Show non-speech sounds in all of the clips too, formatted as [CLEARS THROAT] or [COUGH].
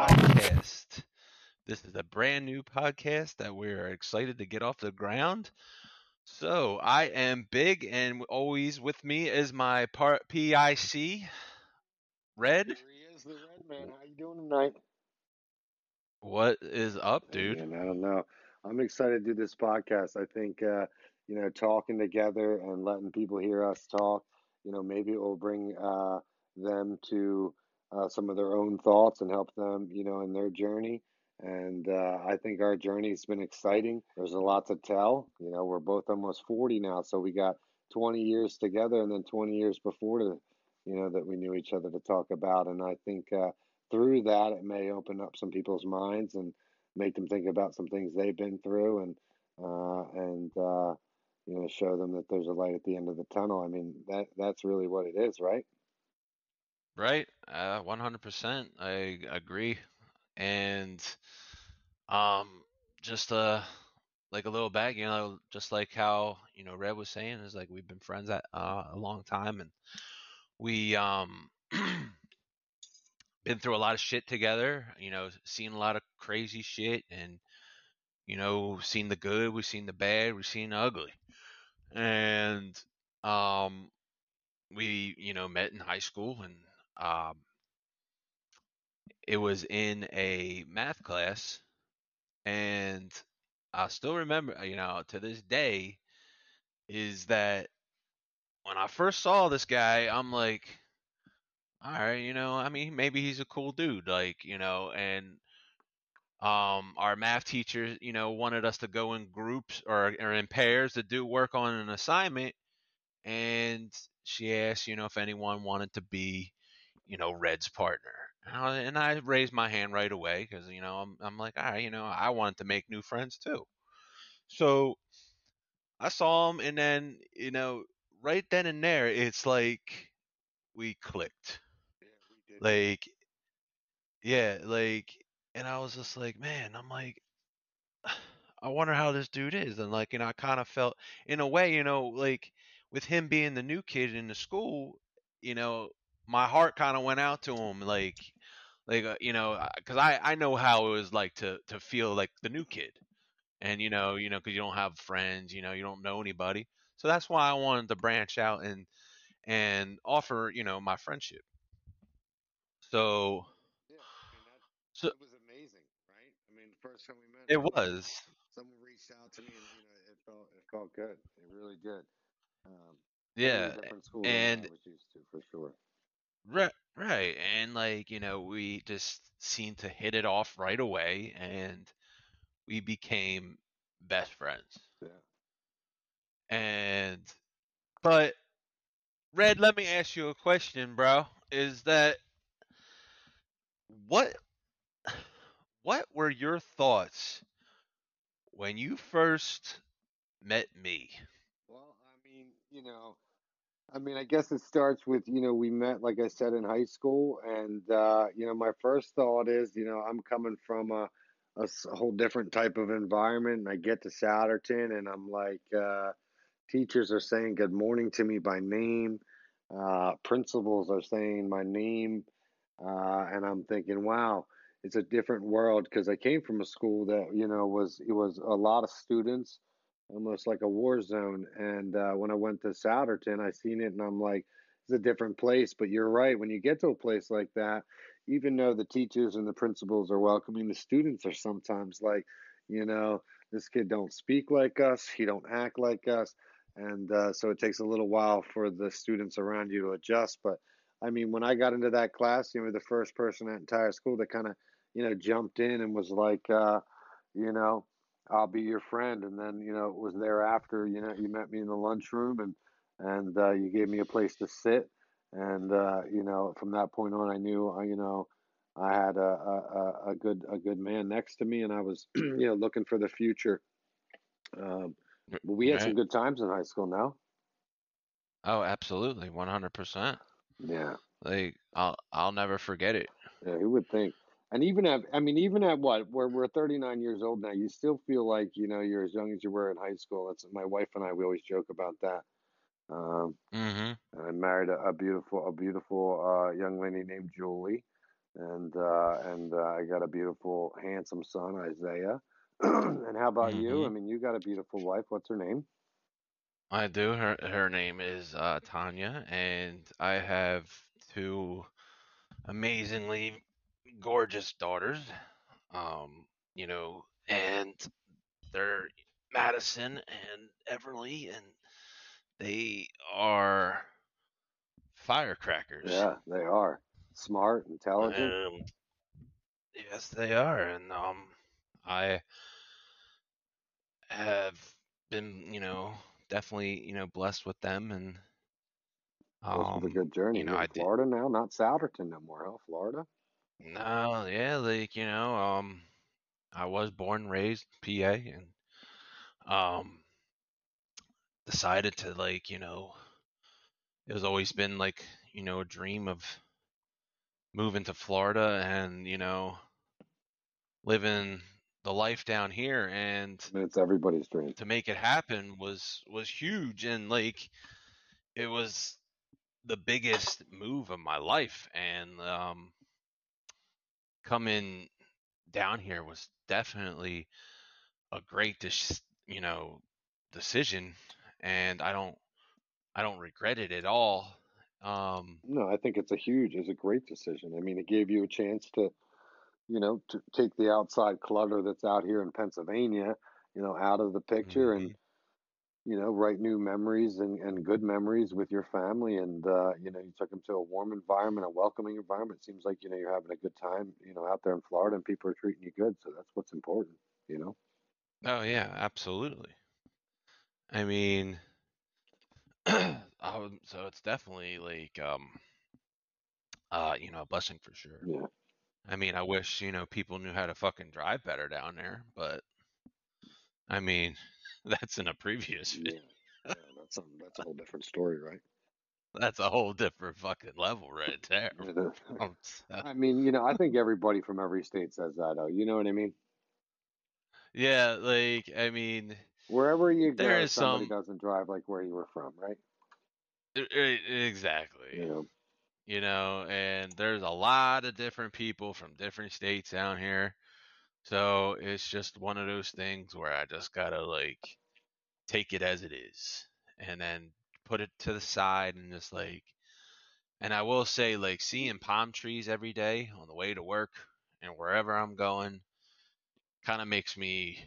podcast. This is a brand new podcast that we're excited to get off the ground. So I am big, and always with me is my part PIC, Red. Here he is, the red man. How you doing tonight? What is up, dude? Man, I don't know. I'm excited to do this podcast. I think uh, you know, talking together and letting people hear us talk. You know, maybe it will bring uh, them to uh, some of their own thoughts and help them, you know, in their journey. And uh, I think our journey has been exciting. There's a lot to tell. You know, we're both almost 40 now, so we got 20 years together, and then 20 years before the, you know, that we knew each other to talk about. And I think uh, through that, it may open up some people's minds and make them think about some things they've been through, and uh, and uh, you know, show them that there's a light at the end of the tunnel. I mean, that that's really what it is, right? Right, uh, 100%. I agree. And um, just uh, like a little back, you know, just like how you know Red was saying, is like we've been friends at uh, a long time, and we um [CLEARS THROAT] been through a lot of shit together. You know, seen a lot of crazy shit, and you know, seen the good, we've seen the bad, we've seen the ugly, and um, we you know met in high school, and um, it was in a math class, and I still remember, you know, to this day, is that when I first saw this guy, I'm like, all right, you know, I mean, maybe he's a cool dude, like, you know, and um, our math teacher, you know, wanted us to go in groups or, or in pairs to do work on an assignment, and she asked, you know, if anyone wanted to be, you know, Red's partner. And I, raised my hand right away because, you know, I'm, I'm like, all right, you know, I wanted to make new friends too. So I saw him, and then, you know, right then and there, it's like we clicked. Yeah, we did. Like, yeah, like, and I was just like, man, I'm like, [SIGHS] I wonder how this dude is. And like, you know, I kind of felt, in a way, you know, like with him being the new kid in the school, you know, my heart kind of went out to him, like, like uh, you know, because I I know how it was like to to feel like the new kid, and you know, you know, because you don't have friends, you know, you don't know anybody. So that's why I wanted to branch out and and offer, you know, my friendship. So Yeah, I mean that so it was amazing, right? Mean, time we it was someone reached out to me, and you know, it felt it felt good. It really did. Um, Yeah, different school than what and to, for sure. right, right, and like you know, we just seemed to hit it off right away, and we became best friends. Yeah. And but Red, let me ask you a question, bro. Is that what what were your thoughts when you first met me? Well, I mean, you know, I mean, I guess it starts with, you know, we met, like I said, in high school. And, uh, you know, my first thought is, you know, I'm coming from a, a whole different type of environment. And I get to Souderton and I'm like, uh, teachers are saying good morning to me by name. Uh, principals are saying my name. Uh, and I'm thinking, wow, it's a different world because I came from a school that, you know, was, it was a lot of students almost like a war zone. And uh, when I went to Souderton, I seen it and I'm like, it's a different place. But you're right. When you get to a place like that, even though the teachers and the principals are welcoming, the students are sometimes like, you know, this kid don't speak like us. He don't act like us. And uh, so it takes a little while for the students around you to adjust. But I mean, when I got into that class, you know, the first person that entire school that kind of, you know, jumped in and was like, uh, you know, I'll be your friend. And then, you know, it was thereafter, you know, you met me in the lunchroom and, and, uh, you gave me a place to sit. And, uh, you know, from that point on, I knew, uh, you know, I had a, a, a good, a good man next to me and I was, [CLEARS THROAT] you know, looking for the future. Um, but we had some good times in high school now. Oh, absolutely, 100%. Yeah. Like I'll I'll never forget it. Yeah. Who would think? And even at, I mean, even at what, where we're 39 years old now, you still feel like, you know, you're as young as you were in high school. That's my wife and I, we always joke about that. Um, Mhm. and I married a, a beautiful, a beautiful uh, young lady named Julie, and uh, and uh, I got a beautiful, handsome son, Isaiah. [CLEARS THROAT] and how about you? I mean, you got a beautiful wife. What's her name? I do. Her her name is uh, Tanya, and I have two amazingly gorgeous daughters. Um, you know, and they're Madison and Everly, and they are firecrackers. Yeah, they are smart, intelligent. Um, yes, they are, and um, I have been, you know, definitely, you know, blessed with them, and Blessed with a um, good journey. you know, in did. Florida now, not Souderton no more, huh? Florida. No, yeah, like you know, um, I was born and raised PA, and um, decided to like, you know, it was always been like, you know, a dream of moving to Florida and you know, living the life down here, and it's everybody's dream. to make it happen was was huge, and like it was the biggest move of my life, and um, coming down here was definitely a great, dis- you know, decision, and I don't, I don't regret it at all. Um, No, I think it's a huge, it's a great decision. I mean, it gave you a chance to, you know, to take the outside clutter that's out here in Pennsylvania, you know, out of the picture and, mhm. You know, write new memories and, and good memories with your family. And, uh, you know, you took them to a warm environment, a welcoming environment. It seems like, you know, you're having a good time, you know, out there in Florida and people are treating you good. So that's what's important, you know? Oh yeah, absolutely. I mean, [CLEARS THROAT] um, so it's definitely like, um, uh, you know, a blessing for sure. Yeah. I mean, I wish, you know, people knew how to fucking drive better down there, but I mean, [LAUGHS] that's in a previous Yeah. video. Yeah. That's something, that's a whole different story, right? [LAUGHS] That's a whole different fucking level right there. [LAUGHS] So- uh I mean, you know, I think everybody from every state says that, though. You know what I mean? yeah, like, I mean, Wherever you there go, is somebody some, doesn't drive like where you were from, right? exactly, You know, you know, and there's a lot of different people from different states down here. So it's just one of those things where I just gotta like take it as it is and then put it to the side and just like and I will say like seeing palm trees every day on the way to work and wherever I'm going kind of makes me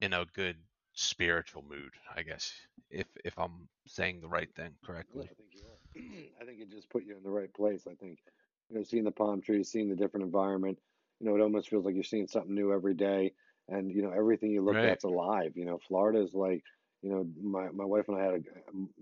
in a good spiritual mood, I guess, if if I'm saying the right thing correctly. I think you are. [CLEARS THROAT] I think it just put you in the right place. I think, you know, seeing the palm trees, seeing the different environment, you know, it almost feels like you're seeing something new every day. And, you know, everything you look Right. at's alive. You know, Florida is like, you know, my, my wife and I had a,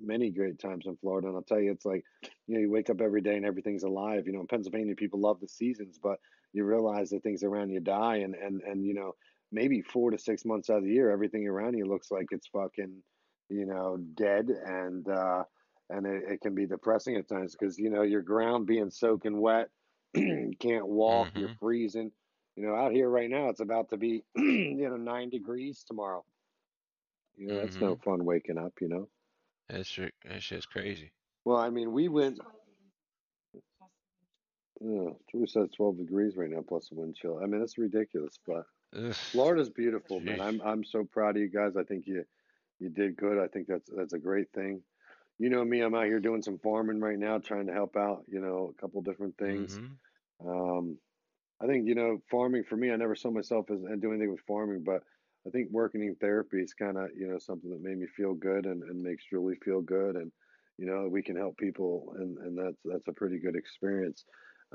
many great times in Florida. And I'll tell you, it's like, you know, you wake up every day and everything's alive. You know, in Pennsylvania, people love the seasons, but you realize that things around you die. And, and, and, you know, maybe four to six months out of the year, everything around you looks like it's fucking, you know, dead. And, uh, and it, it can be depressing at times because you know your ground being soaking wet [CLEARS THROAT] you can't walk you're Mhm. freezing you know out here right now it's about to be [CLEARS THROAT] you know nine degrees tomorrow you know that's no Mhm. fun waking up you know That's, ju- it's just crazy. well i mean we went uh, Drew says 12 degrees right now plus a wind chill i mean it's ridiculous but Ugh. florida's beautiful man i'm i'm so proud of you guys i think you you did good i think that's that's a great thing you know me i'm out here doing some farming right now trying to help out you know a couple different things Mhm. Um, I think you know farming for me. I never saw myself as and do anything with farming, but I think working in therapy is kind of you know something that made me feel good and, and makes Julie feel good, and you know we can help people, and and that's that's a pretty good experience.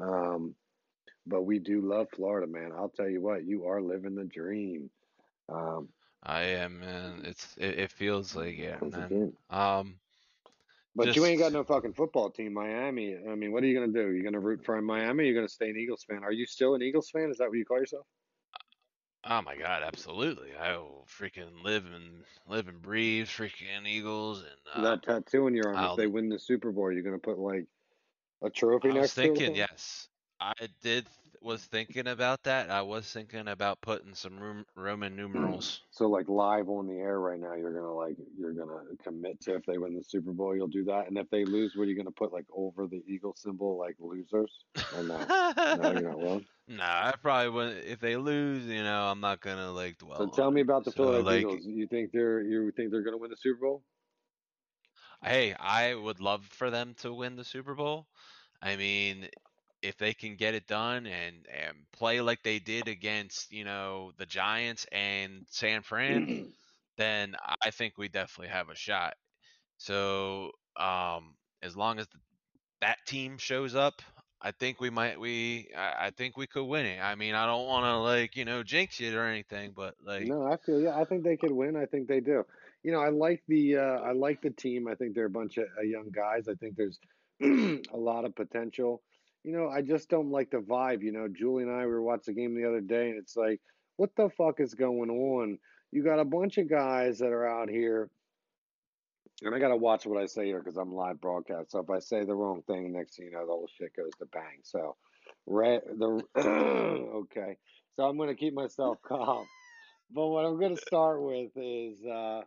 Um, but we do love Florida, man. I'll tell you what, you are living the dream. Um, I am, man. It's it, it feels like yeah, man. Um, But you ain't got no fucking football team, Miami. I mean, what are you gonna do? You gonna root for Miami? You're gonna stay an Eagles fan? Are you still an Eagles fan? Is that what you call yourself? oh my god, absolutely. I will freaking live and live and breathe freaking Eagles and um that tattoo on your arm, if I'll they win the Super Bowl, you're gonna put like a trophy I was next to it thinking, yes. I did was thinking about that. I was thinking about putting some room, Roman mm. numerals. So like live on the air right now, you're gonna like you're gonna commit to if they win the Super Bowl, you'll do that. And if they lose, what are you gonna put like over the Eagle symbol, like losers? Or no? no, you're not. [LAUGHS] Nah, I probably wouldn't. If they lose, you know, I'm not gonna like dwell. So tell me about the So, Philadelphia like, Eagles. You think they're you think they're gonna win the Super Bowl? Hey, I would love for them to win the Super Bowl. I mean, if they can get it done and, and play like they did against, you know, the Giants and San Fran, then I think we definitely have a shot. So, um, as long as that team shows up, I think we might we I, I think we could win it. I mean, I don't want to like, you know, jinx it or anything, but like No, I feel yeah. I think they could win. I think they do. You know, I like the uh, I like the team. I think they're a bunch of uh, young guys. I think there's [CLEARS THROAT] a lot of potential. You know, I just don't like the vibe. You know, Julie and I we were watching the game the other day, and it's like, what the fuck is going on? You got a bunch of guys that are out here, and I gotta watch what I say here because I'm live broadcast. So if I say the wrong thing, next thing you know, the whole shit goes to bang. So, right, the [CLEARS THROAT] okay. So I'm gonna keep myself [LAUGHS] calm. But what I'm gonna start with is, uh,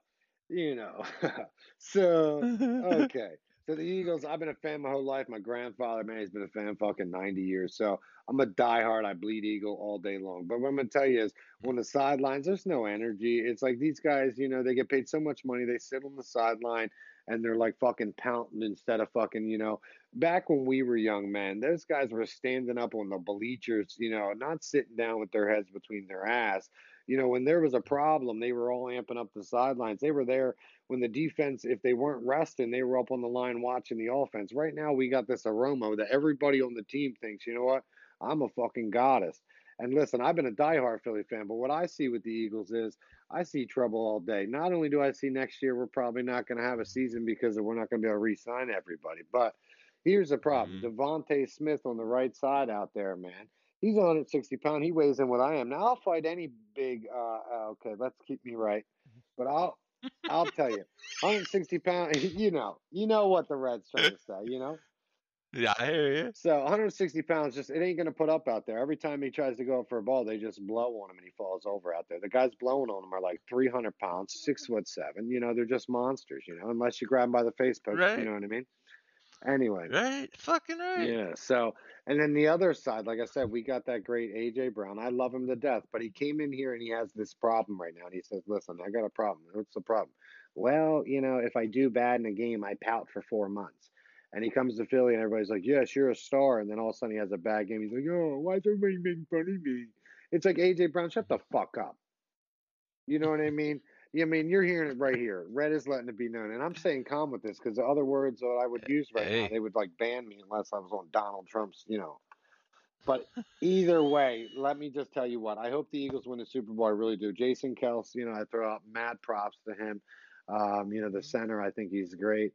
you know, [LAUGHS] so [LAUGHS] okay. So the Eagles, I've been a fan my whole life. My grandfather, man, he's been a fan fucking 90 years. So I'm a diehard. I bleed Eagle all day long. But what I'm gonna tell you is, on the sidelines, there's no energy. It's like these guys, you know, they get paid so much money. They sit on the sideline and they're like fucking pouting instead of fucking, you know. Back when we were young men, those guys were standing up on the bleachers, you know, not sitting down with their heads between their ass. You know, when there was a problem, they were all amping up the sidelines. They were there when the defense, if they weren't resting, they were up on the line watching the offense. Right now, we got this aroma that everybody on the team thinks, you know what? I'm a fucking goddess. And listen, I've been a diehard Philly fan, but what I see with the Eagles is I see trouble all day. Not only do I see next year we're probably not going to have a season because we're not going to be able to re-sign everybody, but here's the problem: Mhm. DeVonta Smith on the right side out there, man. He's 160 pound. He weighs in what I am. Now I'll fight any big. Uh, uh, okay, let's keep me right. But I'll I'll tell you, 160 pound. [LAUGHS] You know, you know what the Reds trying to say. You know. yeah, I hear you. So 160 pounds, just it ain't gonna put up out there. Every time he tries to go up for a ball, they just blow on him and he falls over out there. The guys blowing on him are like 300 pounds, six foot seven. You know, they're just monsters. You know, unless you grab him by the face poke. Right. You know what I mean? Anyway. Right? Fucking right. Yeah. So, and then the other side, like I said, we got that great AJ Brown. I love him to death, but he came in here and he has this problem right now. And he says, "Listen, I got a problem. What's the problem?" Well, you know, if I do bad in a game, I pout for four months. And he comes to Philly, and everybody's like, "Yes, you're a star." And then all of a sudden, he has a bad game. He's like, "Oh, why is everybody making fun of me?" It's like AJ Brown, shut the fuck up. You know what I mean? I mean, you're hearing it right here. Red is letting it be known, and I'm staying calm with this because the other words that I would use right now, they would like ban me unless I was on Donald Trump's, you know. But either way, let me just tell you what. I hope the Eagles win the Super Bowl. I really do. Jason Kelce, you know, I throw out mad props to him. Um, you know, the center, I think he's great.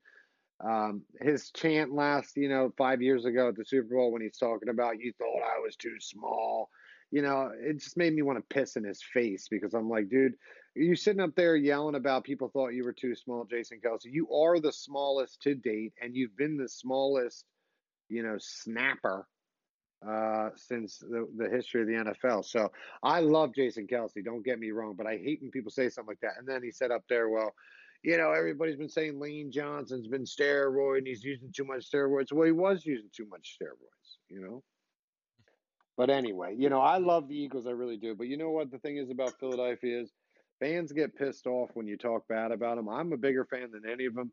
Um, his chant last, you know, five years ago at the Super Bowl when he's talking about, you thought I was too small. You know, it just made me want to piss in his face because I'm like, dude, you sitting up there yelling about people thought you were too small, Jason Kelce. You are the smallest to date, and you've been the smallest, you know, snapper uh, since the, the history of the NFL. So I love Jason Kelce. Don't get me wrong, but I hate when people say something like that. And then he said up there, well, you know, everybody's been saying Lane Johnson's been steroid and he's using too much steroids. Well, he was using too much steroids, you know. But anyway, you know, I love the Eagles, I really do. But you know what the thing is about Philadelphia is fans get pissed off when you talk bad about them. I'm a bigger fan than any of them.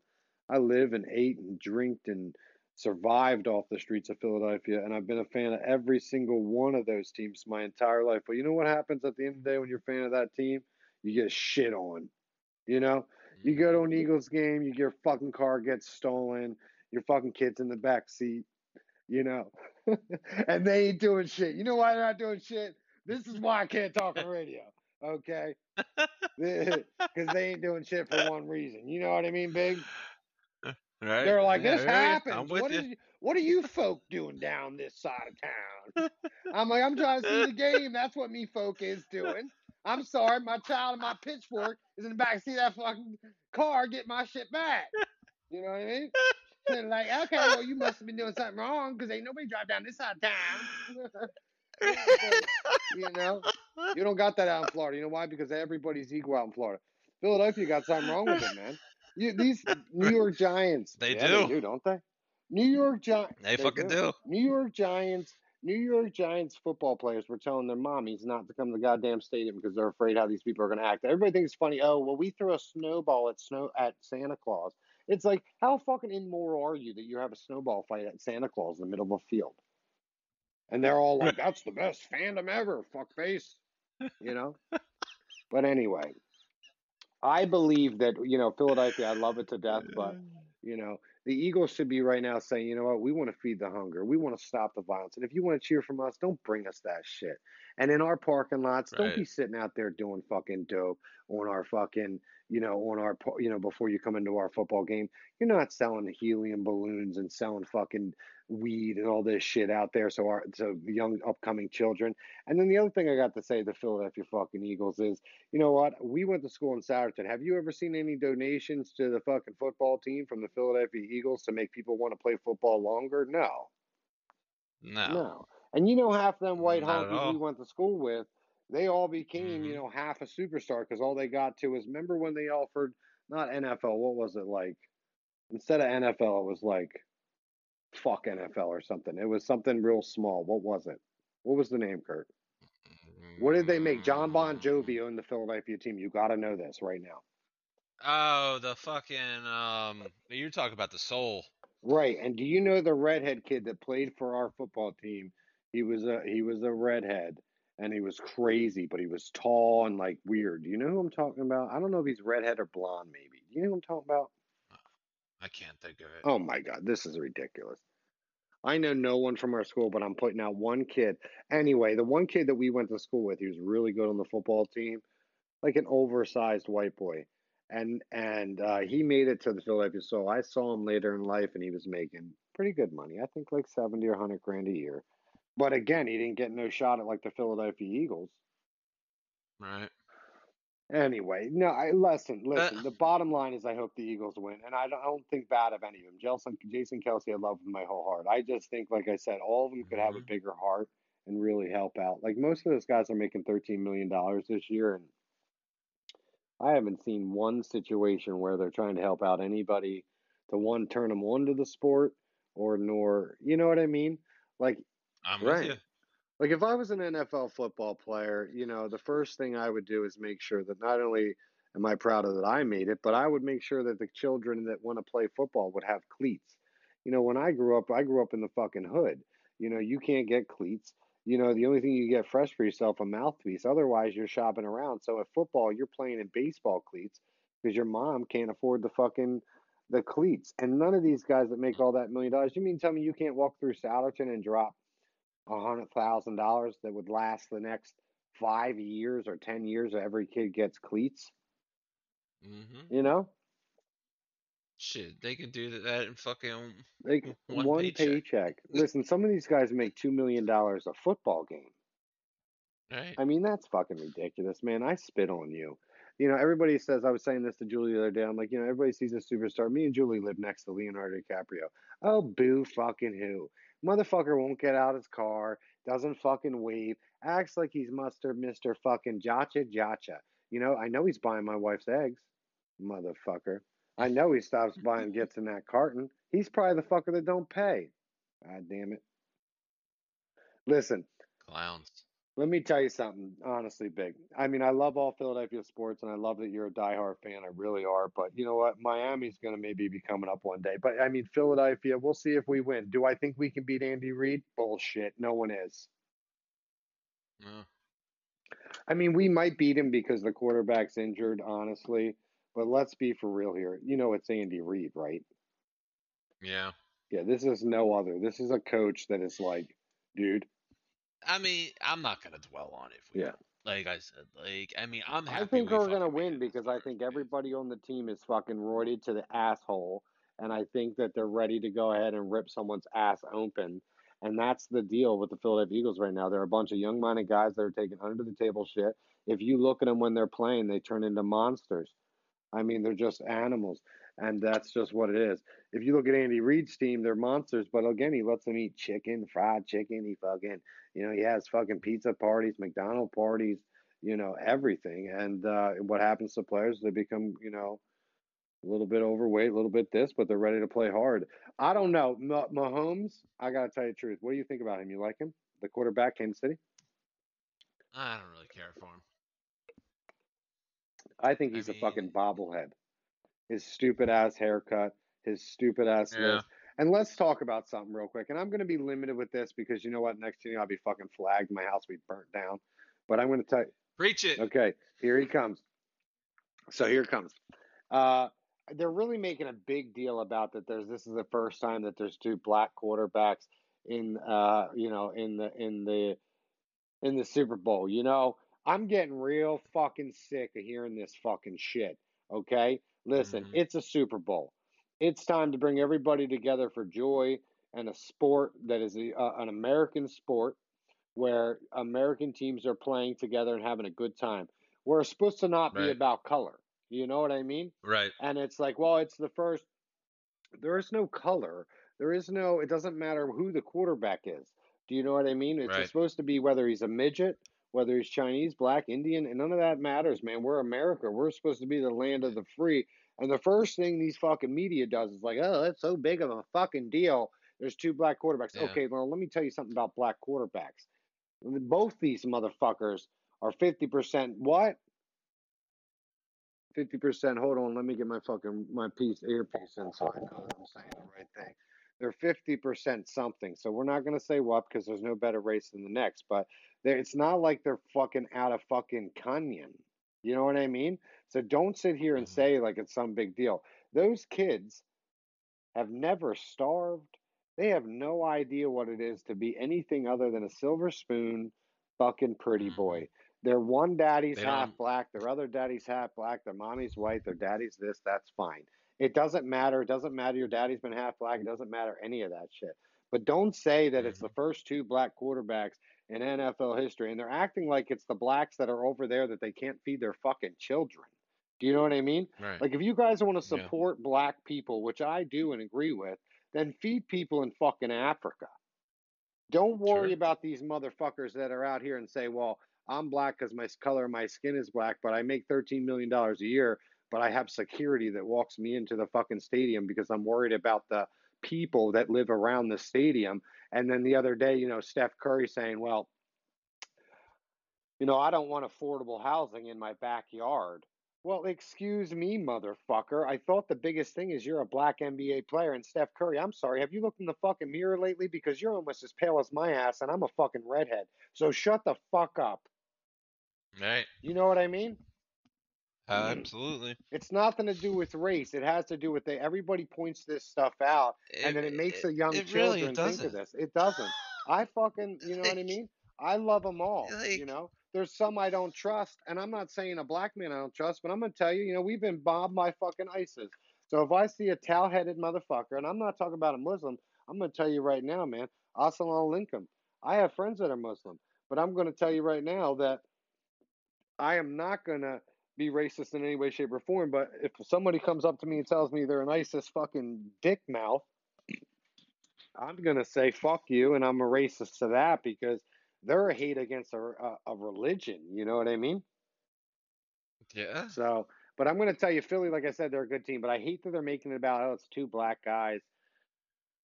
I live and ate and drinked and survived off the streets of Philadelphia, and I've been a fan of every single one of those teams my entire life. But you know what happens at the end of the day when you're a fan of that team? You get shit on. You know, you go to an mm-hmm. Eagles game, you your fucking car gets stolen, your fucking kids in the back seat, you know, [LAUGHS] and they ain't doing shit. You know why they're not doing shit? This is why I can't talk on radio, okay? [LAUGHS] Because they ain't doing shit for one reason. You know what I mean, Big? Right? They're like, this you. happens. What you. is, what are you folk doing down this side of town? [LAUGHS] I'm like, I'm trying to see the game. That's what me folk is doing. I'm sorry, my child and my pitchfork is in the back seat of that fucking car Get my shit back. You know what I mean? [LAUGHS] And like, okay, well, you must have been doing something wrong because ain't nobody drive down this side of town. [LAUGHS] you know, you don't got that out in Florida. You know why? Because everybody's equal out in Florida. Philadelphia got something wrong with it, man. You, these New York Giants, They yeah, do. they do, don't they? New York Giants, They fucking do. New York Giants, New York Giants football players were telling their mommies not to come to the goddamn stadium because they're afraid how these people are going to act. Everybody thinks it's funny. Oh, well, we throw a snowball at snow at Santa Claus. It's like, how fucking immoral are you that you have a snowball fight at Santa Claus in the middle of a field? And they're all like, [LAUGHS] "That's the best fandom ever, fuck face," you know. [LAUGHS] But anyway, I believe that you know Philadelphia. I love it to death, but you know the Eagles should be right now saying, you know what, we want to feed the hunger, we want to stop the violence, and if you want to cheer from us, don't bring us that shit. And in our parking lots, don't be sitting out there doing fucking dope on our fucking, you know, on our, you know, before you come into our football game. You're not selling helium balloons and selling fucking weed and all this shit out there. So our, so young upcoming children. And then the other thing I got to say to the Philadelphia fucking Eagles is, you know what? We went to school in Souderton. Have you ever seen any donations to the fucking football team from the Philadelphia Eagles to make people want to play football longer? No. No. No. And you know, half them white Not honkies we went to school with, they all became, you Mhm. know, half a superstar because all they got to is remember when they offered not NFL, what was it like? Instead of NFL, it was like fuck NFL or something. It was something real small. What was it? What was the name, Kurt? What did they make? John Bon Jovi owned the Philadelphia team. You got to know this right now. Oh, the fucking um. You're talking about the soul. Right. And do you know the redhead kid that played for our football team? He was a he was a redhead and he was crazy, but he was tall and like weird. Do you know who I'm talking about? I don't know if he's redhead or blonde maybe. Do you know who I'm talking about? I can't think of it. Oh my god, this is ridiculous. I know no one from our school, but I'm putting out one kid. Anyway, the one kid that we went to school with, he was really good on the football team, like an oversized white boy. And and uh, he made it to the Philadelphia So I saw him later in life, and he was making pretty good money. I think like seventy or hundred grand a year. But again, he didn't get no shot at like the Philadelphia Eagles. Right. Anyway, no, I listen, listen. Uh, the bottom line is I hope the Eagles win, and I don't, I don't think bad of any of them. Jason, Jason Kelce, I love with my whole heart. I just think, like I said, all of them could have a Mhm. bigger heart and really help out. Like most of those guys are making thirteen million dollars this year, and I haven't seen one situation where they're trying to help out anybody to one turn them on to the sport or nor, you know what I mean? Like I'm Right. Like if I was an NFL football player, you know, the first thing I would do is make sure that not only am I proud of that I made it, but I would make sure that the children that want to play football would have cleats. You know, when I grew up, I grew up in the fucking hood. You know, you can't get cleats. You know, the only thing you get fresh for yourself a mouthpiece. Otherwise, you're shopping around. So at football, you're playing in baseball cleats because your mom can't afford the fucking the cleats. And none of these guys that make all that million dollars. You mean tell me you can't walk through Souderton and drop a hundred thousand dollars that would last the next five years or ten years every kid gets cleats? Hmm you know? Shit, they could do that in fucking like [LAUGHS] One one, paycheck. paycheck. [LAUGHS] listen some of these guys make two million dollars a football game. Right. i mean that's fucking ridiculous man. I spit on you. You know everybody says i was saying this to julie the other day i'm like you know everybody sees a superstar. Me and julie live next to leonardo dicaprio. Oh boo fucking who motherfucker won't get out his car doesn't fucking wave acts like he's muster mr fucking jacha jacha. You know i know he's buying my wife's eggs motherfucker. I know he stops by and gets in that carton. He's probably the fucker that don't pay. God damn it. Listen Clowns. Let me tell you something, honestly, Big. I mean, I love all Philadelphia sports, and I love that you're a diehard fan. I really are. But you know what? Miami's going to maybe be coming up one day. But I mean, Philadelphia, we'll see if we win. Do I think we can beat Andy Reid? Bullshit. No one is. Uh, I mean, we might beat him because the quarterback's injured, honestly. But let's be for real here. You know, it's Andy Reid, right? yeah. Yeah, this is no other. This is a coach that is like, dude, I mean, I'm not gonna dwell on it. If we Yeah. Like I said, like I mean, I'm happy. I think we we're gonna win because I think everybody on the team is fucking roided to the asshole, and I think that they're ready to go ahead and rip someone's ass open. And that's the deal with the Philadelphia Eagles right now. They're a bunch of young-minded guys that are taking under the table shit. If you look at them when they're playing, they turn into monsters. I mean, they're just animals. And that's just what it is. If you look at Andy Reid's team, they're monsters, but again, he lets them eat chicken, fried chicken. He fucking, you know, he has fucking pizza parties, McDonald parties, you know, everything. And uh, what happens to players? They become, you know, a little bit overweight, a little bit this, but they're ready to play hard. I don't know. Mahomes, I got to tell you the truth. What do you think about him? You like him? The quarterback, Kansas City? I don't really care for him. I think he's I mean, a fucking bobblehead. His stupid ass haircut, his stupid ass yeah. List. And let's talk about something real quick. And I'm going to be limited with this because you know what? Next thing I'll be fucking flagged. My house will be burnt down. But I'm going to tell you. Preach it. Okay, here he comes. So here comes. Uh, they're really making a big deal about that. There's this is the first time that there's two black quarterbacks in uh you know in the in the in the Super Bowl. You know, I'm getting real fucking sick of hearing this fucking shit. Okay, listen, mm-hmm. it's a Super Bowl. It's time to bring everybody together for joy and a sport that is a, uh, an American sport where American teams are playing together and having a good time. We're supposed to not right. be about color. You know what I mean? Right. And it's like, well, it's the first. There is no color. There is no. It doesn't matter who the quarterback is. Do you know what I mean? It's right. supposed to be whether he's a midget, whether he's Chinese, black, Indian, and none of that matters, man. We're America. We're supposed to be the land of the free. And the first thing these fucking media does is like, oh, that's so big of a fucking deal. There's two black quarterbacks. Yeah. Okay, well, let me tell you something about black quarterbacks. Both these motherfuckers are 50% what? 50%. Hold on, let me get my fucking my piece earpiece in so I know that I'm saying the right thing. They're 50% something. So we're not going to say what because there's no better race than the next, but it's not like they're fucking out of fucking canyon. You know what I mean? So don't sit here and mm-hmm. say like it's some big deal. Those kids have never starved. They have no idea what it is to be anything other than a silver spoon fucking pretty boy. Mm-hmm. Their one daddy's half black, their other daddy's half black, their mommy's white, their daddy's this, that's fine. It doesn't matter. It doesn't matter your daddy's been half black. It doesn't matter any of that shit. But don't say that it's the mm-hmm. first two black quarterbacks in NFL history. And they're acting like it's the blacks that are over there that they can't feed their fucking children. Do you know what I mean? Right. Like if you guys want to support yeah. black people, which I do and agree with, then feed people in fucking Africa. Don't worry sure. about these motherfuckers that are out here and say, well, I'm black because my color of my skin is black, but I make $13 million a year, but I have security that walks me into the fucking stadium because I'm worried about the people that live around the stadium. And then the other day, you know, Steph Curry saying, well, you know, I don't want affordable housing in my backyard. Well, excuse me, motherfucker. I thought the biggest thing is you're a black NBA player and Steph Curry. I'm sorry. Have you looked in the fucking mirror lately? Because you're almost as pale as my ass and I'm a fucking redhead. So shut the fuck up. Right. You know what I mean? Uh, absolutely. It's nothing to do with race. It has to do with the, everybody points this stuff out, it, and then it makes the young children really think of this. It doesn't. I fucking, you know what I [LAUGHS] mean? I love them all. Like, you know, there's some I don't trust, and I'm not saying a black man I don't trust, but I'm gonna tell you, you know, we've been bombed by fucking ISIS. So if I see a towel-headed motherfucker, and I'm not talking about a Muslim, I'm gonna tell you right now, man, assalamu alaikum. I have friends that are Muslim, but I'm gonna tell you right now that I am not gonna be racist in any way, shape, or form. But if somebody comes up to me and tells me they're an ISIS fucking dick mouth, I'm gonna say fuck you, and I'm a racist to that because they're a hate against a, a, a religion. You know what I mean? Yeah. So, but I'm gonna tell you, Philly, like I said, they're a good team. But I hate that they're making it about oh, it's two black guys.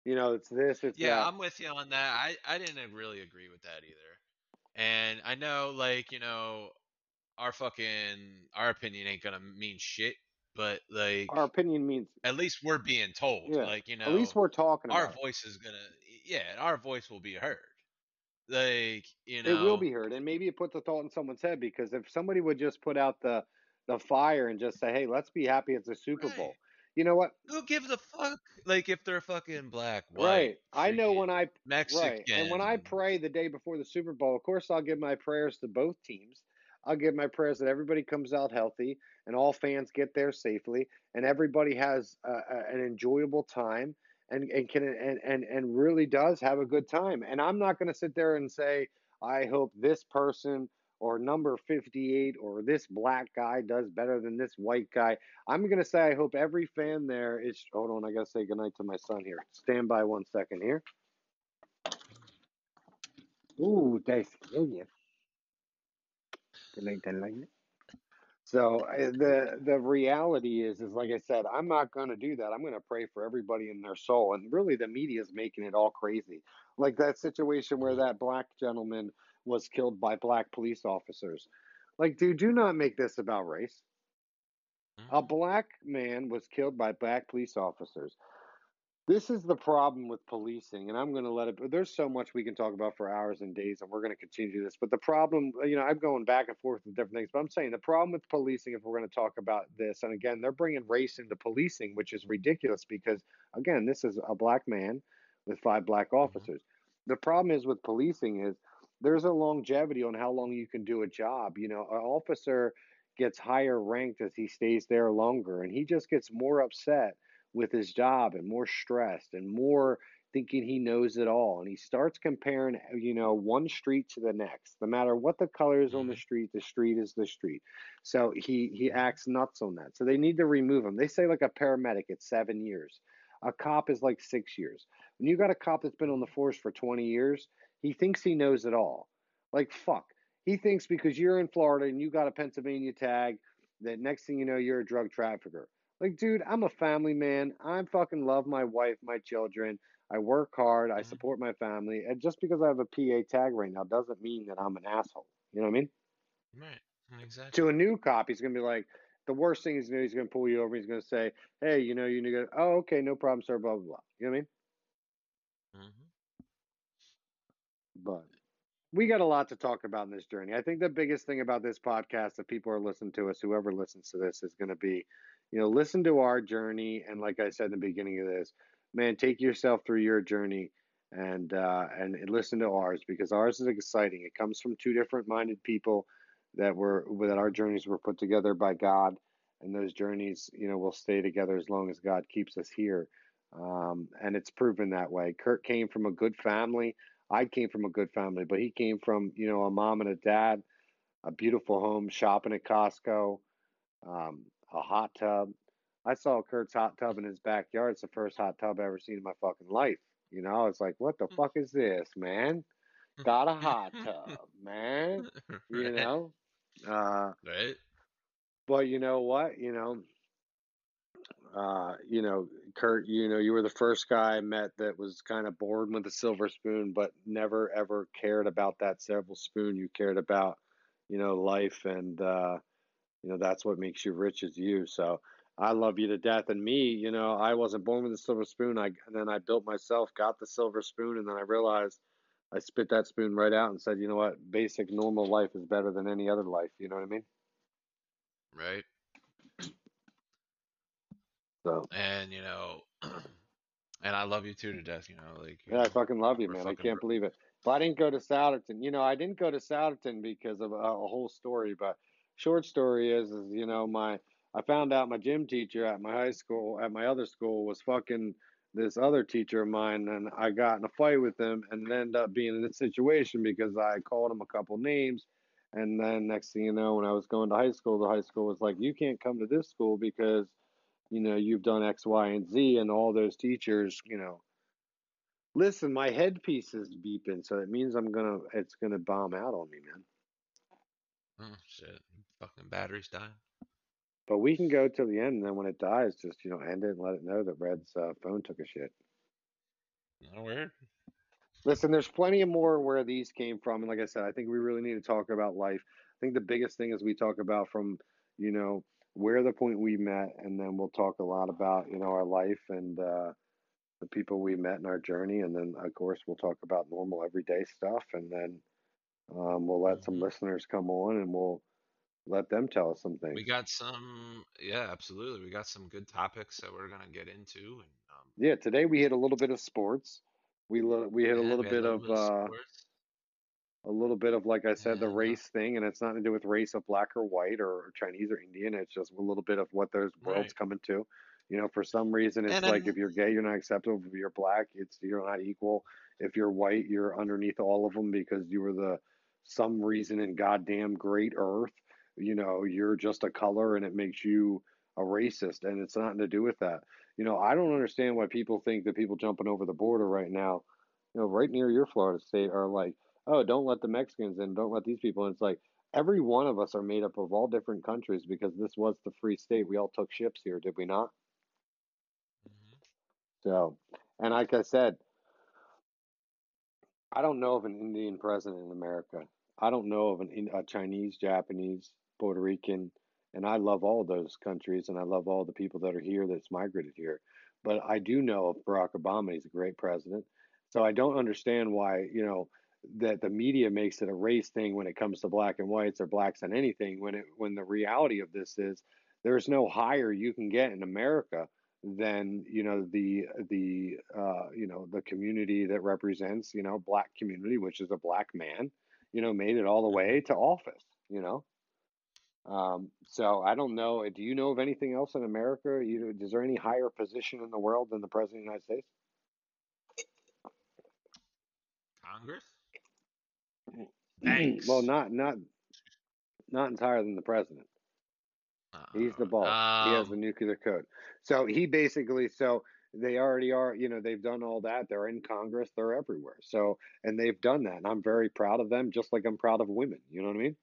You know, it's this, it's yeah. That. I'm with you on that. I I didn't really agree with that either. And I know, like you know, our fucking our opinion ain't gonna mean shit. But like our opinion means at least we're being told. Yeah. Like you know, at least we're talking. Our voice is gonna yeah, our voice will be heard. Like you know, it will be heard, and maybe it puts a thought in someone's head because if somebody would just put out the the fire and just say, "Hey, let's be happy it's a Super right. Bowl." You know what? Who gives a fuck? Like if they're fucking black, white, right? I know when I Mexican, right. and when I pray the day before the Super Bowl, of course I'll give my prayers to both teams. I'll give my prayers that everybody comes out healthy and all fans get there safely and everybody has an enjoyable time and, and can and, and and really does have a good time. And I'm not going to sit there and say I hope this person or number 58 or this black guy does better than this white guy. I'm going to say I hope every fan there is. Hold on, I got to say goodnight to my son here. Stand by one second here. Ooh, they you. Then. So uh, the the reality is is like I said, I'm not going to do that. I'm going to pray for everybody in their soul, and really the media is making it all crazy. Like that situation where that black gentleman was killed by black police officers. Like, dude, do not make this about race. A Mhm. black man was killed by black police officers. This is the problem with policing, and I'm going to let it. There's so much we can talk about for hours and days, and we're going to continue this. But the problem, you know, I'm going back and forth with different things, but I'm saying the problem with policing, if we're going to talk about this, and again, they're bringing race into policing, which is ridiculous because, again, this is a black man with five black Mhm. officers. The problem is with policing is there's a longevity on how long you can do a job. You know, an officer gets higher ranked as he stays there longer, and he just gets more upset with his job and more stressed and more thinking he knows it all. And he starts comparing, you know, one street to the next. No matter what the color is on the Mhm. street, the street is the street. So he he Mhm. acts nuts on that. So they need to remove him. They say like a paramedic, it's seven years. A cop is like six years. When you got a cop that's been on the force for 20 years, he thinks he knows it all. Like fuck. He thinks because you're in Florida and you got a Pennsylvania tag that next thing you know you're a drug trafficker. Like, dude, I'm a family man. I fucking love my wife, my children. I work hard. I Mhm. support my family. And just because I have a PA tag right now doesn't mean that I'm an asshole. You know what I mean? Right. Exactly. To a new cop, he's gonna be like, the worst thing he's gonna he's gonna pull you over. He's gonna say, "Hey, you know, you need to go. Oh, okay, no problem, sir. Blah blah blah." You know what I mean? Mm-hmm. But we got a lot to talk about in this journey. I think the biggest thing about this podcast, if people are listening to us, whoever listens to this, is going to be, you know, listen to our journey. And like I said in the beginning of this, man, take yourself through your journey and uh, and, listen to ours because ours is exciting. It comes from two different minded people that were that our journeys were put together by God, and those journeys, you know, will stay together as long as God keeps us here. Um, and it's proven that way. Kurt came from a good family. I came from a good family, but he came from, you know, a mom and a dad, a beautiful home, shopping at Costco, um, a hot tub. I saw Kurt's hot tub in his backyard. It's the first hot tub I ever seen in my fucking life. You know, I was like, what the fuck is this, man? Got a hot [LAUGHS] tub, man. You know? Uh, Right. but you know what? You know, uh, you know, Kurt, you know, you were the first guy I met that was kind of born with a silver spoon, but never ever cared about that silver spoon. You cared about, you know, life, and uh, you know that's what makes you rich is you. So I love you to death. And me, you know, I wasn't born with a silver spoon. I then I built myself, got the silver spoon, and then I realized I spit that spoon right out and said, you know what, basic normal life is better than any other life. You know what I mean? Right. So And you know, [CLEARS THROAT] and I love you too to death. You know, like you Yeah, I fucking love you, man. I can't believe it. But I didn't go to Souderton. You know, I didn't go to Souderton because of a, a whole story. But short story is, is you know, my I found out my gym teacher at my high school, at my other school, was fucking this other teacher of mine, and I got in a fight with him, and ended up being in this situation because I called him a couple names, and then next thing you know, when I was going to high school, the high school was like, you can't come to this school because you know you've done X, Y, and Z, and all those teachers, you know Listen, my headpiece is beeping, so it means I'm gonna it's gonna bomb out on me, man. Oh shit! Fucking batteries dying. But we can go till the end, and then when it dies, just you know end it and let it know that Red's uh, phone took a shit. Not weird. Listen, there's plenty of more where these came from, and like I said, I think we really need to talk about life. I think the biggest thing is we talk about from you know where the point we met, and then we'll talk a lot about you know our life and uh, the people we met in our journey, and then of course we'll talk about normal everyday stuff, and then um, we'll let some Mhm. listeners come on, and we'll let them tell us some things. We got some. Yeah, absolutely. We got some good topics that we're gonna get into, and um, Yeah, today we hit a little bit of sports. We li- we hit a little had a little of bit of uh, sports. A little bit of like I said, the race thing, and it's nothing to do with race of black or white or Chinese or Indian. It's just a little bit of what those worlds right. coming to. You know, for some reason, it's And like then if you're gay, you're not acceptable. If you're black, it's you're not equal. If you're white, you're underneath all of them because you were the some reason in goddamn great earth, you know, you're just a color and it makes you a racist and it's nothing to do with that. You know, I don't understand why people think that people jumping over the border right now, you know, right near your Florida state are like, oh, don't let the Mexicans in, don't let these people in. It's like every one of us are made up of all different countries because this was the free state. We all took ships here, did we not? Mhm. So, and like I said, I don't know of an Indian president in America. I don't know of an a Chinese, Japanese, Puerto Rican, and I love all those countries and I love all the people that are here that's migrated here. But I do know of Barack Obama. He's a great president. So I don't understand why, you know, that the media makes it a race thing when it comes to black and whites or blacks and anything when it when the reality of this is there's no higher you can get in America than you know the the uh, you know the community that represents you know black community which is a black man you know made it all the way to office you know? Um, so I don't know. Do you know of anything else in America? You know is there any higher position in the world than the president of the United States? Congress? Banks. well not not not higher than the president He's the Uh, boss. he has the um, nuclear code. So he basically, so they already are, you know, they've done all that. They're in Congress, they're everywhere. So, and they've done that. And I'm very proud of them, just like I'm proud of women. You know what I mean?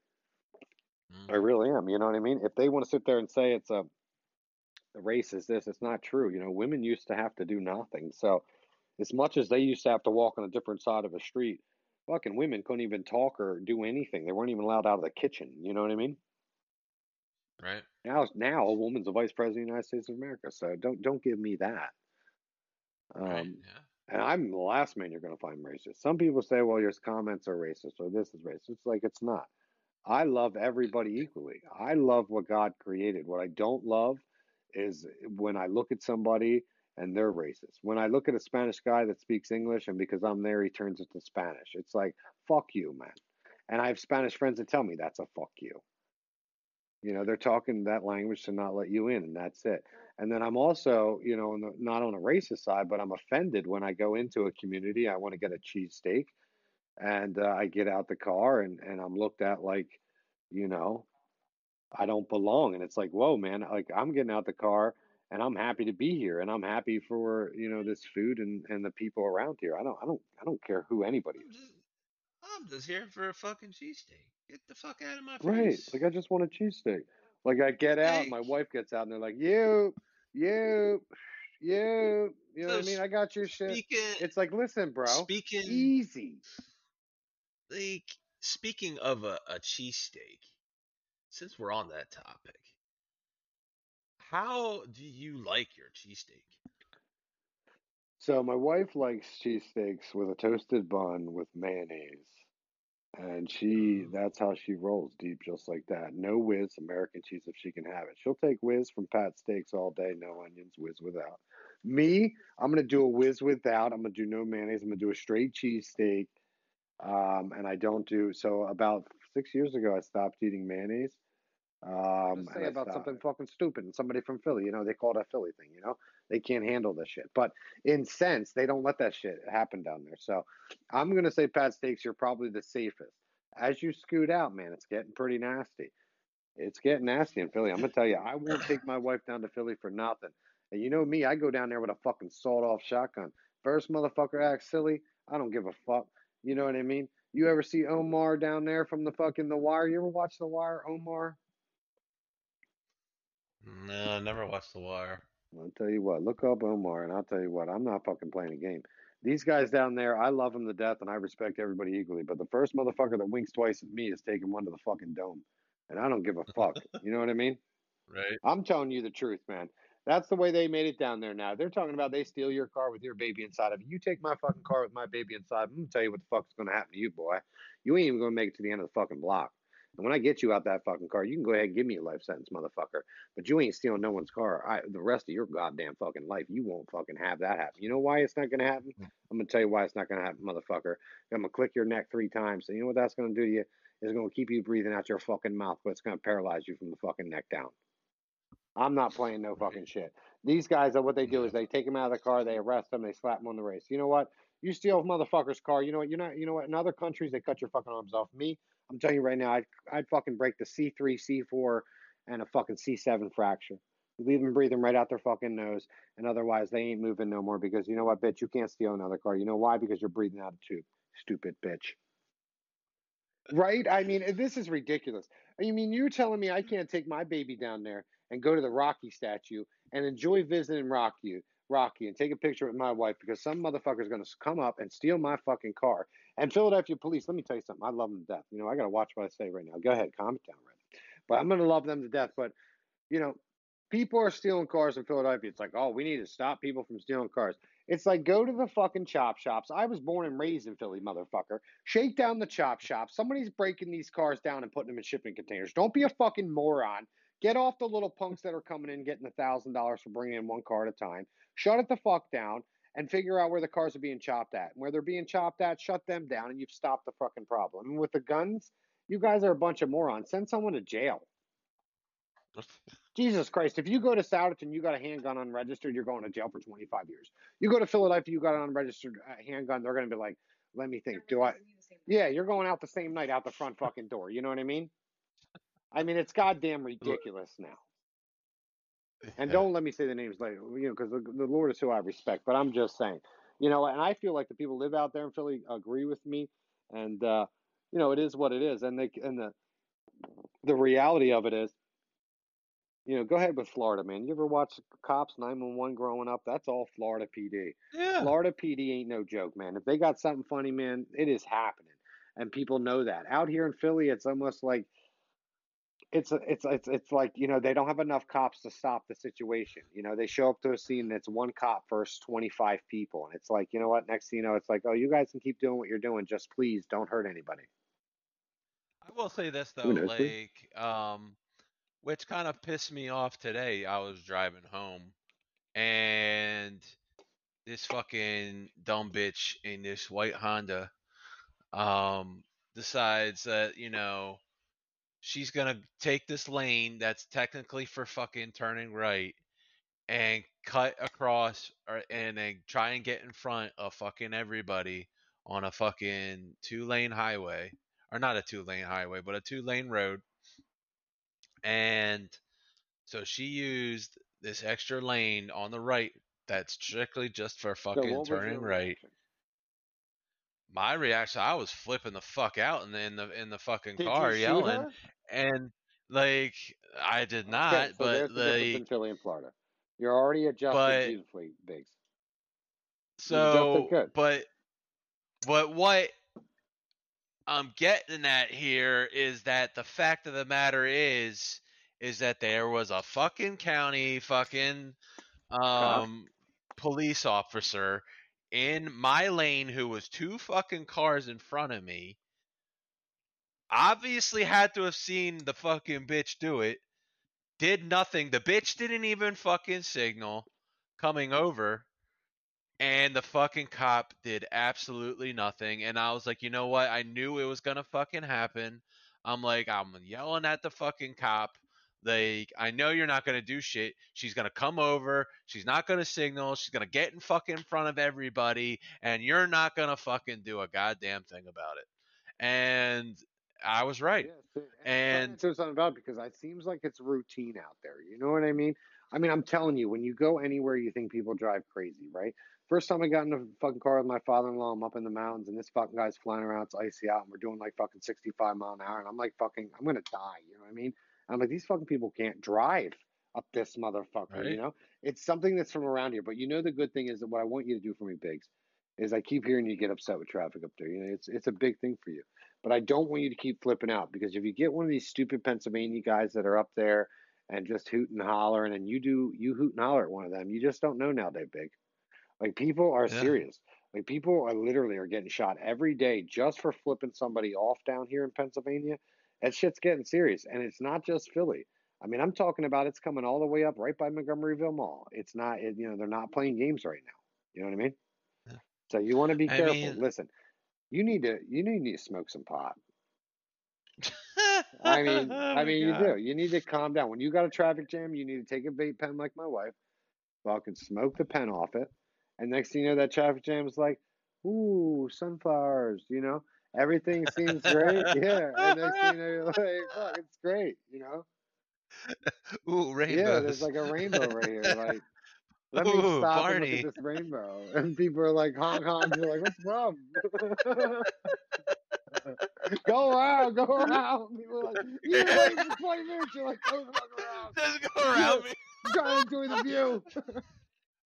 I mhm. really am. You know what I mean? If they want to sit there and say it's a, the race is this, it's not true. You know, women used to have to do nothing. So, as much as they used to have to walk on a different side of a street, fucking women couldn't even talk or do anything. They weren't even allowed out of the kitchen. You know what I mean? Right. Now, now a woman's the vice president of the United States of America. So don't don't give me that. Right. Um, Yeah. and I'm the last man you're going to find racist. Some people say, well, your comments are racist or this is racist. It's like it's not. I love everybody [LAUGHS] equally. I love what God created. What I don't love is when I look at somebody and they're racist. When I look at a Spanish guy that speaks English and because I'm there, he turns it to Spanish. It's like, fuck you, man. And I have Spanish friends that tell me that's a fuck you. You know, they're talking that language to not let you in, and that's it. And then I'm also, you know, the, not on a racist side, but I'm offended when I go into a community. I want to get a cheesesteak, and uh, I get out the car, and and I'm looked at like, you know, I don't belong. And it's like, whoa, man, like I'm getting out the car, and I'm happy to be here, and I'm happy for you know this food and and the people around here. I don't I don't I don't care who anybody I'm is. just, I'm just here for a fucking cheesesteak. Get the fuck out of my face. Right. Like I just want a cheesesteak. Like I get out, my wife gets out, and they're like, you, you, you. You know So what I mean? I got your shit. speaking, It's like, listen, bro, speaking, easy. like speaking of a, a cheesesteak, since we're on that topic, how do you like your cheesesteak? So my wife likes cheesesteaks with a toasted bun with mayonnaise. And she, that's how she rolls deep, just like that. No whiz, American cheese if she can have it. She'll take whiz from Pat Steaks all day, no onions, whiz without. Me, I'm gonna do a whiz without. I'm gonna do no mayonnaise. I'm gonna do a straight cheesesteak. Um, and I don't do so. About six years ago, I stopped eating mayonnaise. Um, Just say about something fucking stupid. And somebody from Philly, you know, they call it a Philly thing. You know, They can't handle this shit. But in sense, they don't let that shit happen down there. So I'm gonna say Pat Steaks, you're probably the safest. As you scoot out, man, it's getting pretty nasty. It's getting nasty in Philly. I'm gonna tell you, I won't take my wife down to Philly for nothing. And you know me, I go down there with a fucking sawed-off shotgun. First motherfucker acts silly, I don't give a fuck. You know what I mean? You ever see Omar down there from the fucking The Wire? You ever watch The Wire, Omar? No, I never watched The Wire. I'll tell you what, look up Omar, and I'll tell you what, I'm not fucking playing a game. These guys down there, I love them to death, and I respect everybody equally. But the first motherfucker that winks twice at me is taking one to the fucking dome, and I don't give a fuck. You know what I mean? [LAUGHS] Right? I'm telling you the truth, man. That's the way they made it down there now. They're talking about they steal your car with your baby inside of it. You take my fucking car with my baby inside. I'm gonna tell you what the fuck's gonna happen to you, boy. You ain't even gonna make it to the end of the fucking block. And when I get you out that fucking car, you can go ahead and give me a life sentence, motherfucker. But you ain't stealing no one's car. I, the rest of your goddamn fucking life, you won't fucking have that happen. You know why it's not gonna happen? Mm. I'm gonna tell you why it's not gonna happen, motherfucker. I'm gonna click your neck three times. And you know what that's gonna do to you? It's gonna keep you breathing out your fucking mouth, but it's gonna paralyze you from the fucking neck down. I'm not playing no fucking shit. These guys, what they do is they take him out of the car, they arrest him, they slap him on the wrist. You know what? You steal a motherfucker's car. You know what? You're not. You know what? In other countries, they cut your fucking arms off. Me, I'm telling you right now, I'd I'd fucking break the C3, C4, and a fucking C7 fracture. You leave them breathing right out their fucking nose, and otherwise they ain't moving no more because you know what, bitch? You can't steal another car. You know why? Because you're breathing out a tube. Stupid bitch. Right? I mean, this is ridiculous. You mean you're telling me I can't take my baby down there and go to the Rocky statue and enjoy visiting Rocky, Rocky, and take a picture with my wife because some motherfucker's going to come up and steal my fucking car? And Philadelphia police, let me tell you something. I love them to death. You know, I got to watch what I say right now. Go ahead, calm it down, right? But I'm going to love them to death. But you know, people are stealing cars in Philadelphia. It's like, oh, we need to stop people from stealing cars. It's like go to the fucking chop shops. I was born and raised in Philly, motherfucker. Shake down the chop shop. Somebody's breaking these cars down and putting them in shipping containers. Don't be a fucking moron. Get off the little punks that are coming in getting a thousand dollars for bringing in one car at a time. Shut it the fuck down and figure out where the cars are being chopped at. And where they're being chopped at, shut them down, and you've stopped the fucking problem. And with the guns, you guys are a bunch of morons. Send someone to jail. [LAUGHS] Jesus Christ, if you go to Souderton, you got a handgun unregistered, you're going to jail for 25 years. You go to Philadelphia, you got an unregistered uh, handgun, they're going to be like, let me think, do I? Yeah, you're going out the same night out the front fucking door. You know what I mean? I mean, it's goddamn ridiculous now. And don't let me say the names later, you know, because the, the Lord is who I respect. But I'm just saying, you know, and I feel like the people live out there in Philly agree with me, and uh, you know, it is what it is. And they and the the reality of it is, you know, go ahead with Florida, man. You ever watch Cops 911 growing up? That's all Florida PD. Yeah. Florida PD ain't no joke, man. If they got something funny, man, it is happening. And people know that. Out here in Philly, it's almost like it's it's it's it's like you know they don't have enough cops to stop the situation. You know they show up to a scene and it's one cop versus twenty five people, and it's like you know what? Next thing you know, it's like oh you guys can keep doing what you're doing, just please don't hurt anybody. I will say this though, knows, like, um, which kind of pissed me off today. I was driving home, and this fucking dumb bitch in this white Honda, um, decides that you know she's gonna take this lane that's technically for fucking turning right and cut across or and then try and get in front of fucking everybody on a fucking two lane highway or not a two lane highway but a two lane road and so she used this extra lane on the right that's strictly just for fucking your turning right reaction? My reaction i was flipping the fuck out in the in the in the fucking Did car yelling her? and like I did Okay, not, so but the like Philly and Florida. You're already adjusted but beautifully, Bigz. So but but what I'm getting at here is that the fact of the matter is is that there was a fucking county fucking um police officer in my lane who was two fucking cars in front of me obviously had to have seen the fucking bitch do it did nothing. The bitch didn't even fucking signal coming over and the fucking cop did absolutely nothing. And i was like you know what? I knew it was gonna fucking happen. I'm like i'm yelling at the fucking cop like i know you're not gonna do shit she's gonna come over she's not gonna signal she's gonna get in fucking front of everybody and you're not gonna fucking do a goddamn thing about it and i was right Yeah, so, and do something about it because it seems like it's routine out there. You know what I mean? I mean, I'm telling you, when you go anywhere, you think people drive crazy, right? First time I got in a fucking car with my father-in-law, I'm up in the mountains, and this fucking guy's flying around. It's icy out, and we're doing like fucking 65 mile an hour, and I'm like, fucking, I'm gonna die. You know what I mean? I'm like, these fucking people can't drive up this motherfucker. Right. You know, it's something that's from around here. But you know, the good thing is that what I want you to do for me, Bigz, is I keep hearing you get upset with traffic up there. You know, it's it's a big thing for you. But I don't want you to keep flipping out because if you get one of these stupid Pennsylvania guys that are up there and just hoot and holler, and then you do you hoot and holler at one of them, you just don't know now, they big. Like people are Yeah. serious. Like people are literally are getting shot every day just for flipping somebody off down here in Pennsylvania. That shit's getting serious, and it's not just Philly. I mean, I'm talking about it's coming all the way up right by Montgomeryville Mall. It's not, it, you know, they're not playing games right now. You know what I mean? Yeah. So you want to be I careful. mean- Listen, you need to, you need to smoke some pot. [LAUGHS] I mean, Oh I mean, you do. You need to calm down. When you got a traffic jam, you need to take a vape pen like my wife, fucking smoke the pen off it, and next thing you know, that traffic jam is like, ooh, sunflowers, you know, everything seems great. [LAUGHS] Yeah, and next thing you you're like, fuck, it's great, you know. Ooh, rainbow. Yeah, there's like a rainbow right here. Like, let me Ooh, stop and look at this rainbow. [LAUGHS] And people are like, honk honk. You're like, what's wrong? [LAUGHS] go around, go around. People are like, you've been for 20 minutes. You're like, go around. Just go around me. I'm trying to enjoy the view.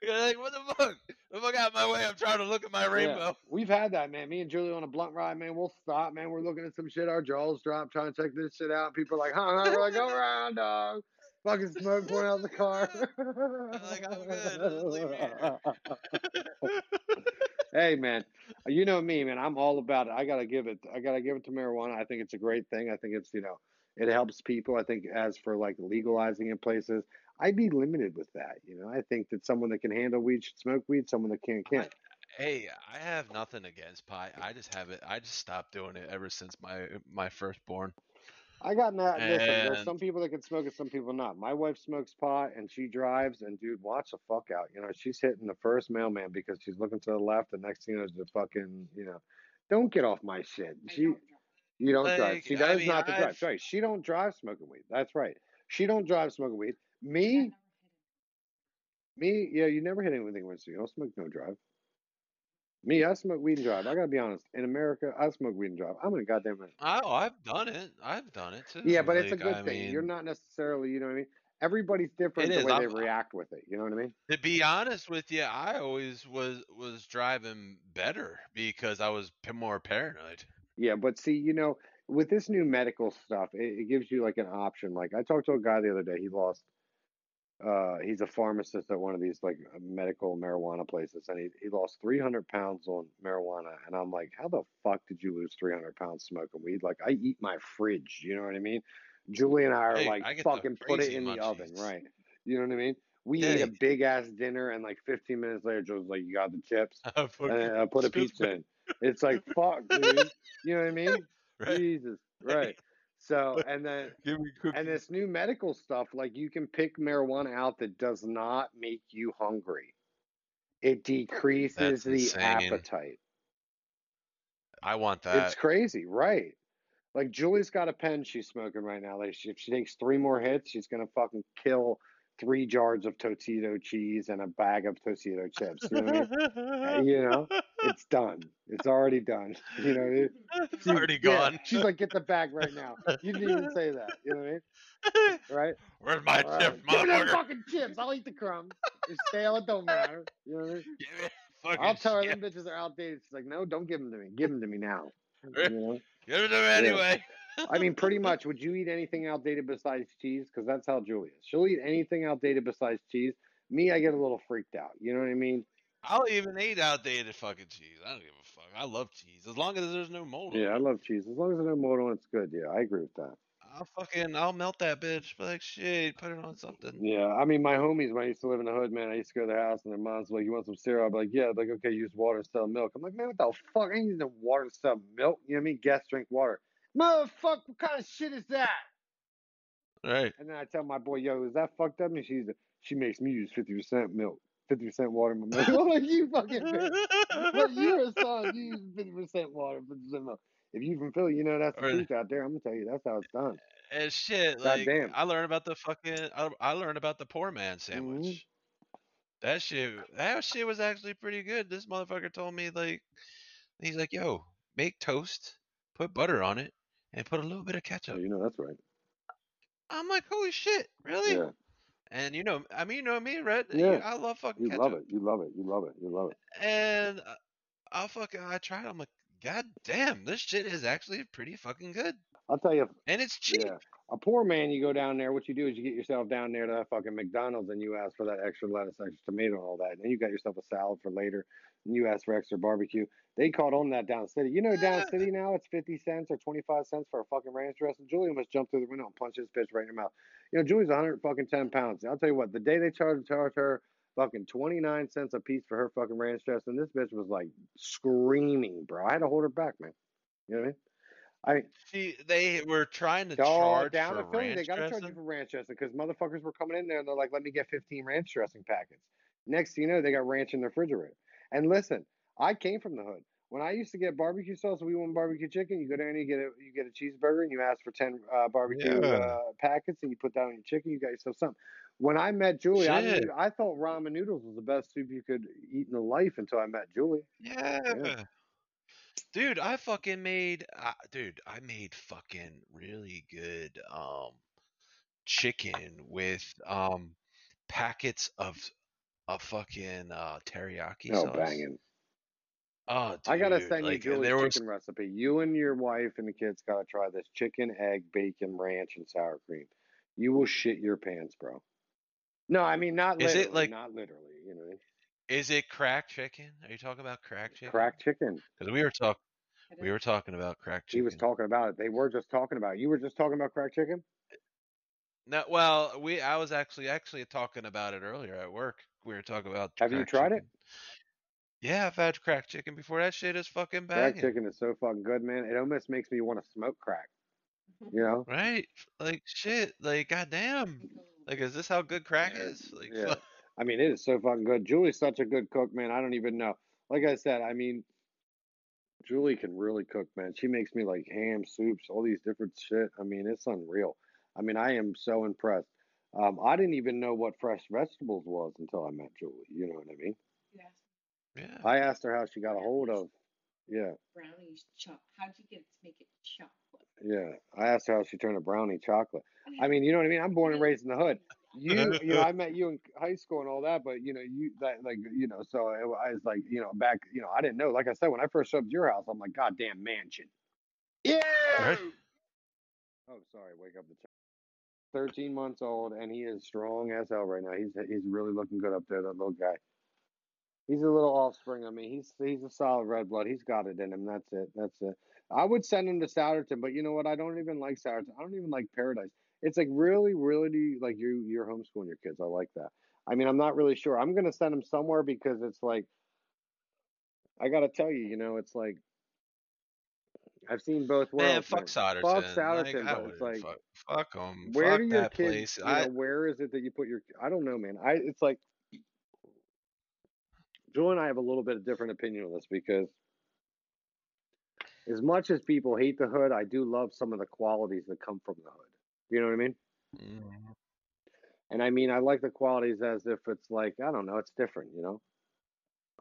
You're like, what the fuck? The fuck out of my way. I'm trying to look at my Yeah, rainbow. we've had that, man. Me and Julie on a blunt ride, man. We'll stop, man. We're looking at some shit. Our jaws drop, trying to check this shit out. People are like, huh. We're like, go around, dog. Fucking smoke pouring out the car. [LAUGHS] like, I'm good. Leave me here. [LAUGHS] hey, man. You know me, man. I'm all about it. I gotta give it. I gotta give it to marijuana. I think it's a great thing. I think it's you know, it helps people. I think as for like legalizing in places, I'd be limited with that. You know, I think that someone that can handle weed should smoke weed. Someone that can't can't. Hey, I have nothing against pie. I just have it. I just stopped doing it ever since my my firstborn. I got that. Listen, there's some people that can smoke it, some people not. My wife smokes pot and she drives, and dude, watch the fuck out. You know, she's hitting the first mailman because she's looking to the left. The next thing is the fucking, you know, don't get off my shit. She, you don't drive. Like, She I does mean, not to drive. I've- Sorry, she don't drive smoking weed. That's right. She don't drive smoking weed. Me, me, yeah, you never hit anything with you don't smoke, no drive. Me, I smoke weed and drive. I gotta be honest. In America, I smoke weed and drive. I'm in a goddamn minute. Oh, I've done it. I've done it too. Yeah, but it's a good I thing. You're not necessarily, you know what I mean? Everybody's different the is. way they I'm- react with it. You know what I mean? To be honest with you, I always was was driving better because I was more paranoid. Yeah, but see, you know, with this new medical stuff, it, it gives you like an option. Like I talked to a guy the other day. He lost. Uh, he's a pharmacist at one of these like medical marijuana places, and he he lost 300 pounds on marijuana. And I'm like, how the fuck did you lose 300 pounds smoking weed? Like I eat my fridge. You know what I mean? Julie and I are Hey, like I fucking put it in the oven, right? You know what I mean? We ate a big ass dinner, and like 15 minutes later, Joe's like, "You got the chips?" [LAUGHS] I fucking- and I put a pizza in. It's like fuck, dude. You know what I mean? [LAUGHS] right? Jesus, right? So [LAUGHS] and then Give me and this new medical stuff, like you can pick marijuana out that does not make you hungry. It decreases That's the insane. appetite. I want that. It's crazy, right? Like Julie's got a pen she's smoking right now. Like she, if she takes three more hits, she's gonna fucking kill three jars of Tostito cheese and a bag of Tostito chips. You know what I mean? Uh, [LAUGHS] you know, It's done. It's already done. [LAUGHS] You know, it, it's she- already yeah, gone. she's like, get the bag right now. You didn't even say that. You know what I mean? [LAUGHS] Right? Where's my All chip, right. Give me them fucking chips. I'll eat the crumbs. It's stale. It don't matter. You know what I mean? I'll tell her them bitches are outdated. She's like, no, don't give them to me. Give them to me now. You know? Give them to me anyway. [LAUGHS] I mean, pretty much. Would you eat anything outdated besides cheese? Because that's how Julie is. She'll eat anything outdated besides cheese. Me, I get a little freaked out. You know what I mean? I'll even eat outdated fucking cheese. I don't give a fuck. I love cheese as long as there's no mold. Yeah, I love cheese. As long as there's no mold on it's good. Yeah, I agree with that. I'll fucking I'll melt that bitch. Like shit, put it on something. Yeah, I mean, my homies when I used to live in the hood, man, I used to go to their house and their mom's like, "You want some cereal?" I'd be like, "Yeah." Be like, "Okay, use water instead of milk." I'm like, "Man, what the fuck? I ain't using water instead of milk." You know what I mean? Guests drink water. Motherfucker, what kind of shit is that? Right. And then I tell my boy, "Yo, is that fucked up?" And she's she makes me use fifty percent milk, fifty percent water in my milk. [LAUGHS] I'm like, "You fucking bitch." But you're a son. You use fifty percent water, fifty percent milk. If you from Philly, you know that's the Or- truth out there. I'm gonna tell you that's how it's done. and shit, like Goddamn. I learned about the fucking I, I learned about the poor man sandwich. Mhm. That shit that shit was actually pretty good. This motherfucker told me like he's like, "Yo, make toast, put butter on it, and put a little bit of ketchup." you know that's right. I'm like, "Holy shit, really?" Yeah, And you know, I mean, you know me, Red. Yeah. I love fucking ketchup. you ketchup. love it. You love it. You love it. You love it. And uh, I'll fucking I tried. I'm like, God damn, this shit is actually pretty fucking good, I'll tell you, and it's cheap. Yeah. A poor man, you go down there, what you do is you get yourself down there to that fucking McDonald's and you ask for that extra lettuce, extra tomato, and all that. And then you got yourself a salad for later. And you ask for extra barbecue. They caught on that down city. You know, down city now it's 50 cents or 25 cents for a fucking ranch dressing. Julie must jump through the window and punch this bitch right in her mouth. You know, Julie's 100 fucking 10 pounds. I'll tell you what, the day they charged, charged her fucking 29 cents a piece for her fucking ranch dressing, this bitch was like screaming, bro. I had to hold her back, man. You know what I mean? I See, they were trying to Oh, charge down for to Philly, ranch they gotta charge dressing. you for ranch dressing because motherfuckers were coming in there and they're like, "Let me get 15 ranch dressing packets." Next, thing you know, they got ranch in the refrigerator. And listen, I came from the hood. When I used to get barbecue sauce, we want barbecue chicken. You go down and you get a you get a cheeseburger, and you ask for ten uh, barbecue Yeah. uh, packets, and you put that on your chicken. You got yourself something. When I met Julie, I, knew, I thought ramen noodles was the best soup you could eat in the life until I met Julie. Yeah. Dude, I fucking made uh, dude, I made fucking really good um chicken with um packets of of fucking uh teriyaki Oh, sauce. banging! Oh, dude, I gotta send like you Julie's was chicken recipe. You and your wife and the kids gotta try this chicken, egg, bacon, ranch, and sour cream. You will shit your pants, bro. No, I mean not Literally, Is it like- not literally. You know, is it crack chicken? Are you talking about crack chicken? crack chicken. Because we were talking we were talking about crack chicken. He was talking about it. They were just talking about it. You were just talking about crack chicken. No, well, we I was actually actually talking about it earlier at work. We were talking about. Have you tried it? Yeah, I've had crack chicken before. That shit is fucking bad. Crack chicken is so fucking good, man. It almost makes me want to smoke crack. [LAUGHS] You know? Right? Like shit. Like goddamn. Like is this how good crack Yeah, is? Like yeah. I mean, it is so fucking good. Julie's such a good cook, man. I don't even know. Like I said, I mean, Julie can really cook, man. She makes me like ham, soups, all these different shit. I mean, it's unreal. I mean, I am so impressed. Um, I didn't even know what fresh vegetables was until I met Julie. You know what I mean? You Yeah. I asked her how she got a hold of. Yeah, brownies chop. How'd you get it to make it chocolate? yeah. I asked her how she turned a brownie chocolate. I mean, you know what I mean? I'm born and raised in the hood. You, you know, I [LAUGHS] met you in high school and all that, but you know, you that like, you know, so it, I was like, you know, back, you know, I didn't know. Like I said, when I first showed up to your house, I'm like, goddamn mansion. Yeah. Right. Oh, sorry. Wake up the child. 13 months old, and he is strong as hell right now. He's he's really looking good up there, that little guy. He's a little offspring. I mean, he's he's a solid red blood. He's got it in him. That's it. That's it. I would send him to Souderton, but you know what? I don't even like Souderton. I don't even like Paradise. It's like really, really like you you're homeschooling your kids. I like that. I mean, I'm not really sure. I'm gonna send them somewhere because it's like I gotta tell you, you know, it's like I've seen both worlds. Man, fuck Souderton. Fuck Like, I but it's like fuck, them. where fuck do your kids? place. You I know, where is it that you put your? I don't know, man. I it's like Joel and I have a little bit of different opinion on this because as much as people hate the hood, I do love some of the qualities that come from the hood. You know what I mean? Mhm. And I mean, I like the qualities as if it's like I don't know, it's different. You know.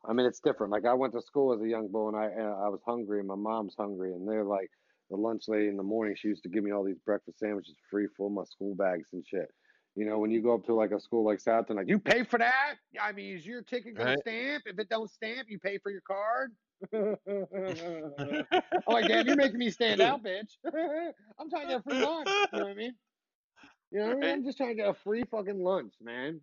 I mean, it's different. Like I went to school as a young boy, and I I was hungry, and my mom's hungry, and they're like the lunch lady in the morning. She used to give me all these breakfast sandwiches free, full my school bags and shit. You know, when you go up to like a school like Southern, like you pay for that. I mean, is your ticket gonna Right. stamp? If it don't stamp, you pay for your card. [LAUGHS] I'm like, damn, you're making me stand out, [LAUGHS] bitch. [LAUGHS] I'm trying to get a free lunch. You know what I mean? You know what I mean? I'm just trying to get a free fucking lunch, man.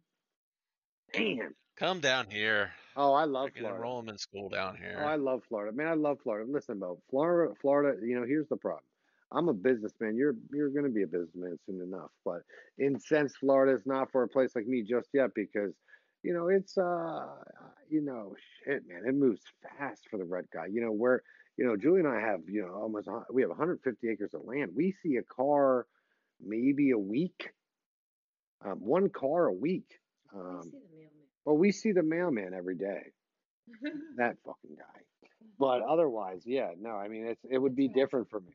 Damn. Come down here. Oh, I love Freaking Florida. enroll 'em in school down oh, here. Oh, I love Florida. Man, I love Florida. Listen, Bo, Florida, Florida. You know, here's the problem. I'm a businessman. You're you're going to be a businessman soon enough. But in sense, Florida is not for a place like me just yet because, you know, it's uh, you know, shit, man. It moves fast for the red guy. You know where, you know, Julie and I have, you know, almost we have 150 acres of land. We see a car, maybe a week, um, one car a week. Um, see the mailman. well, we see the mailman every day. [LAUGHS] That fucking guy. [LAUGHS] But otherwise, yeah, no, I mean it's it would be different for me.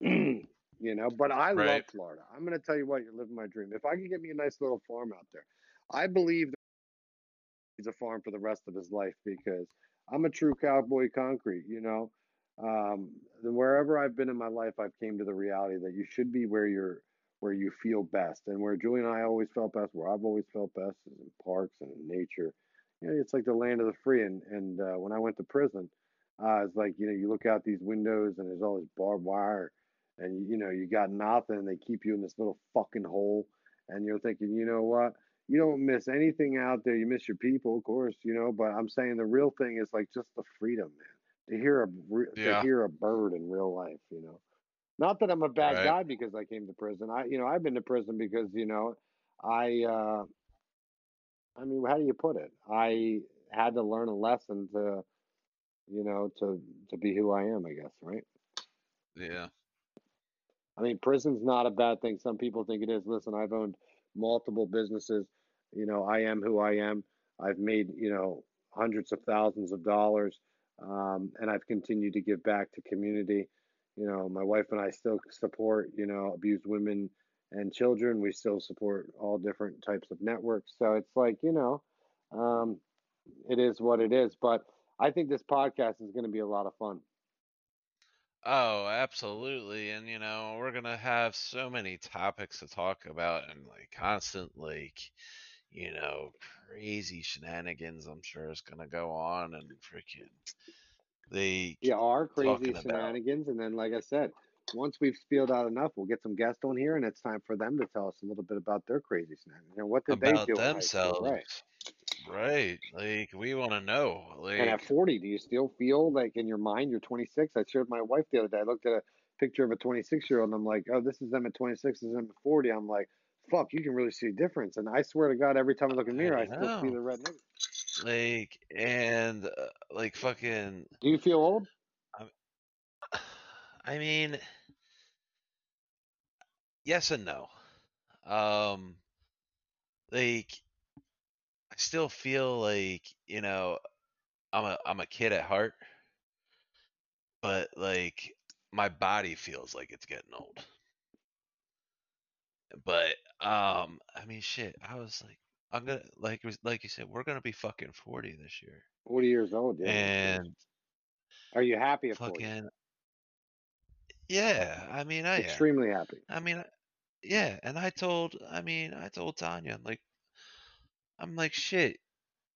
[CLEARS THROAT] you know, but I love Florida. I'm gonna tell you what, you're living my dream. If I could get me a nice little farm out there, I believe that he's a farm for the rest of his life because I'm a true cowboy concrete, you know. Um, then wherever I've been in my life, I've came to the reality that you should be where you're where you feel best. And where Julie and I always felt best, where I've always felt best is in parks and in nature. You know, it's like the land of the free. And and uh, when I went to prison, uh, it's like you know you look out these windows and there's all this barbed wire, and you know you got nothing. And they keep you in this little fucking hole, and you're thinking, you know what? You don't miss anything out there. You miss your people, of course, you know. But I'm saying the real thing is like just the freedom, man. To hear a re- to hear a bird in real life, you know. Not that I'm a bad Right. guy because I came to prison. I, you know, I've been to prison because you know, I, uh, I mean, how do you put it? I had to learn a lesson to, you know, to to be who I am. I guess, right? Yeah. I mean, prison's not a bad thing. Some people think it is. Listen, I've owned multiple businesses. You know, I am who I am. I've made, you know, hundreds of thousands of dollars, um, and I've continued to give back to community. You know, my wife and I still support you know abused women and children. We still support all different types of networks. So it's like you know, um, it is what it is. But I think this podcast is going to be a lot of fun. Oh, absolutely. And you know, we're gonna have so many topics to talk about and like constant like, you know, crazy shenanigans I'm sure is gonna go on and freaking they Yeah, our crazy talking about shenanigans, and then like I said, once we've spilled out enough, we'll get some guests on here, and it's time for them to tell us a little bit about their crazy shenanigans. Know, what did they do high right? Right. Like we wanna know. And at Like 40, do you still feel like in your mind you're 26? I shared with my wife the other day. I looked at a picture of a 26 year old and I'm like, oh, this is them at 26, this is them at 40. I'm like, fuck, you can really see a difference. And I swear to God, every time I look in the mirror, I I still see the red nigga. Like and uh, like fucking Do you feel old? I [SIGHS] I mean, yes and no. Um like still feel like, you know, I'm a I'm a kid at heart, but like my body feels like it's getting old. But um I mean shit, I was like I'm gonna like like you said, we're gonna be fucking 40 this year. 40 years old, yeah. And Are you happy at 40? fucking yeah, I mean I am. Extremely happy. I mean yeah, and I told I mean I told Tanya like I'm like shit,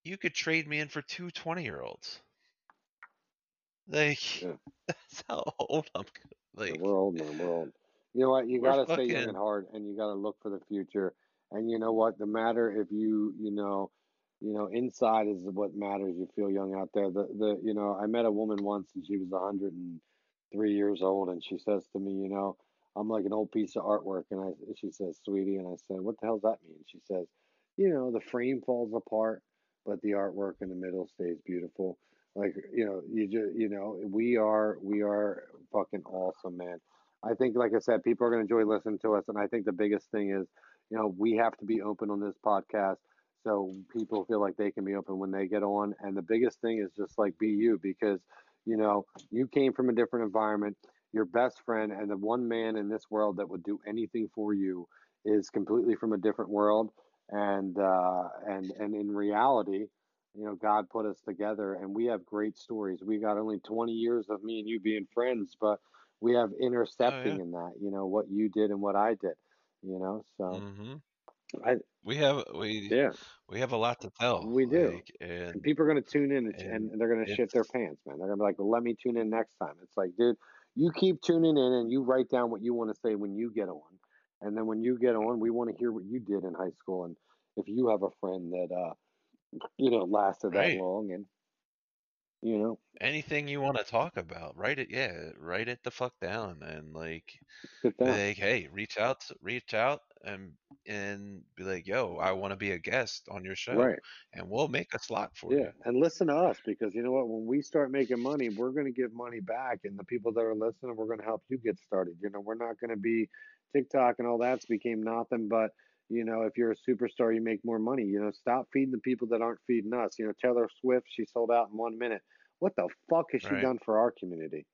you could trade me in for two 20 year olds. Like Yeah. [LAUGHS] that's how old I'm g- Yeah, we're old, man. We're old. You know what? You gotta stay young at fucking heart, and you gotta look for the future. And you know what? The matter if you, you know, you know, inside is what matters. You feel young out there. The, the, you know, I met a woman once, and she was 103 years old, and she says to me, you know, I'm like an old piece of artwork, and I, she says, sweetie, and I said, what the hell's that mean? She says, you know, the frame falls apart, but the artwork in the middle stays beautiful. Like, you know, you just, you know, we are, we are fucking awesome, man. I think, like I said, people are going to enjoy listening to us. And I think the biggest thing is, you know, we have to be open on this podcast so people feel like they can be open when they get on. And the biggest thing is just like be you because, you know, you came from a different environment. Your best friend and the one man in this world that would do anything for you is completely from a different world. And, uh, and, and in reality, you know, God put us together and we have great stories. We got only 20 years of me and you being friends, but we have oh yeah. intercepting in that, you know, what you did and what I did, you know. So hmm I We have we yeah, we have a lot to tell. we do. Like And and people are gonna tune in and, and and they're gonna shit their pants, man. They're gonna be like, well, let me tune in next time. It's like, dude, you keep tuning in and you write down what you want to say when you get on. And then when you get on, we want to hear what you did in high school and if you have a friend that uh you know lasted that long and you know, Anything you want to talk about, write it. Yeah, write it the fuck down and like down. like, hey, reach out, reach out, and and be like, yo, I want to be a guest on your show, Right. and we'll make a slot for Yeah, you. and listen to us because you know what? When we start making money, we're going to give money back, and the people that are listening, we're going to help you get started. You know, we're not going to be TikTok and all that's became nothing but you know, if you're a superstar, you make more money. You know, stop feeding the people that aren't feeding us. You know, Taylor Swift, she sold out in one minute. What the fuck has she done for our community?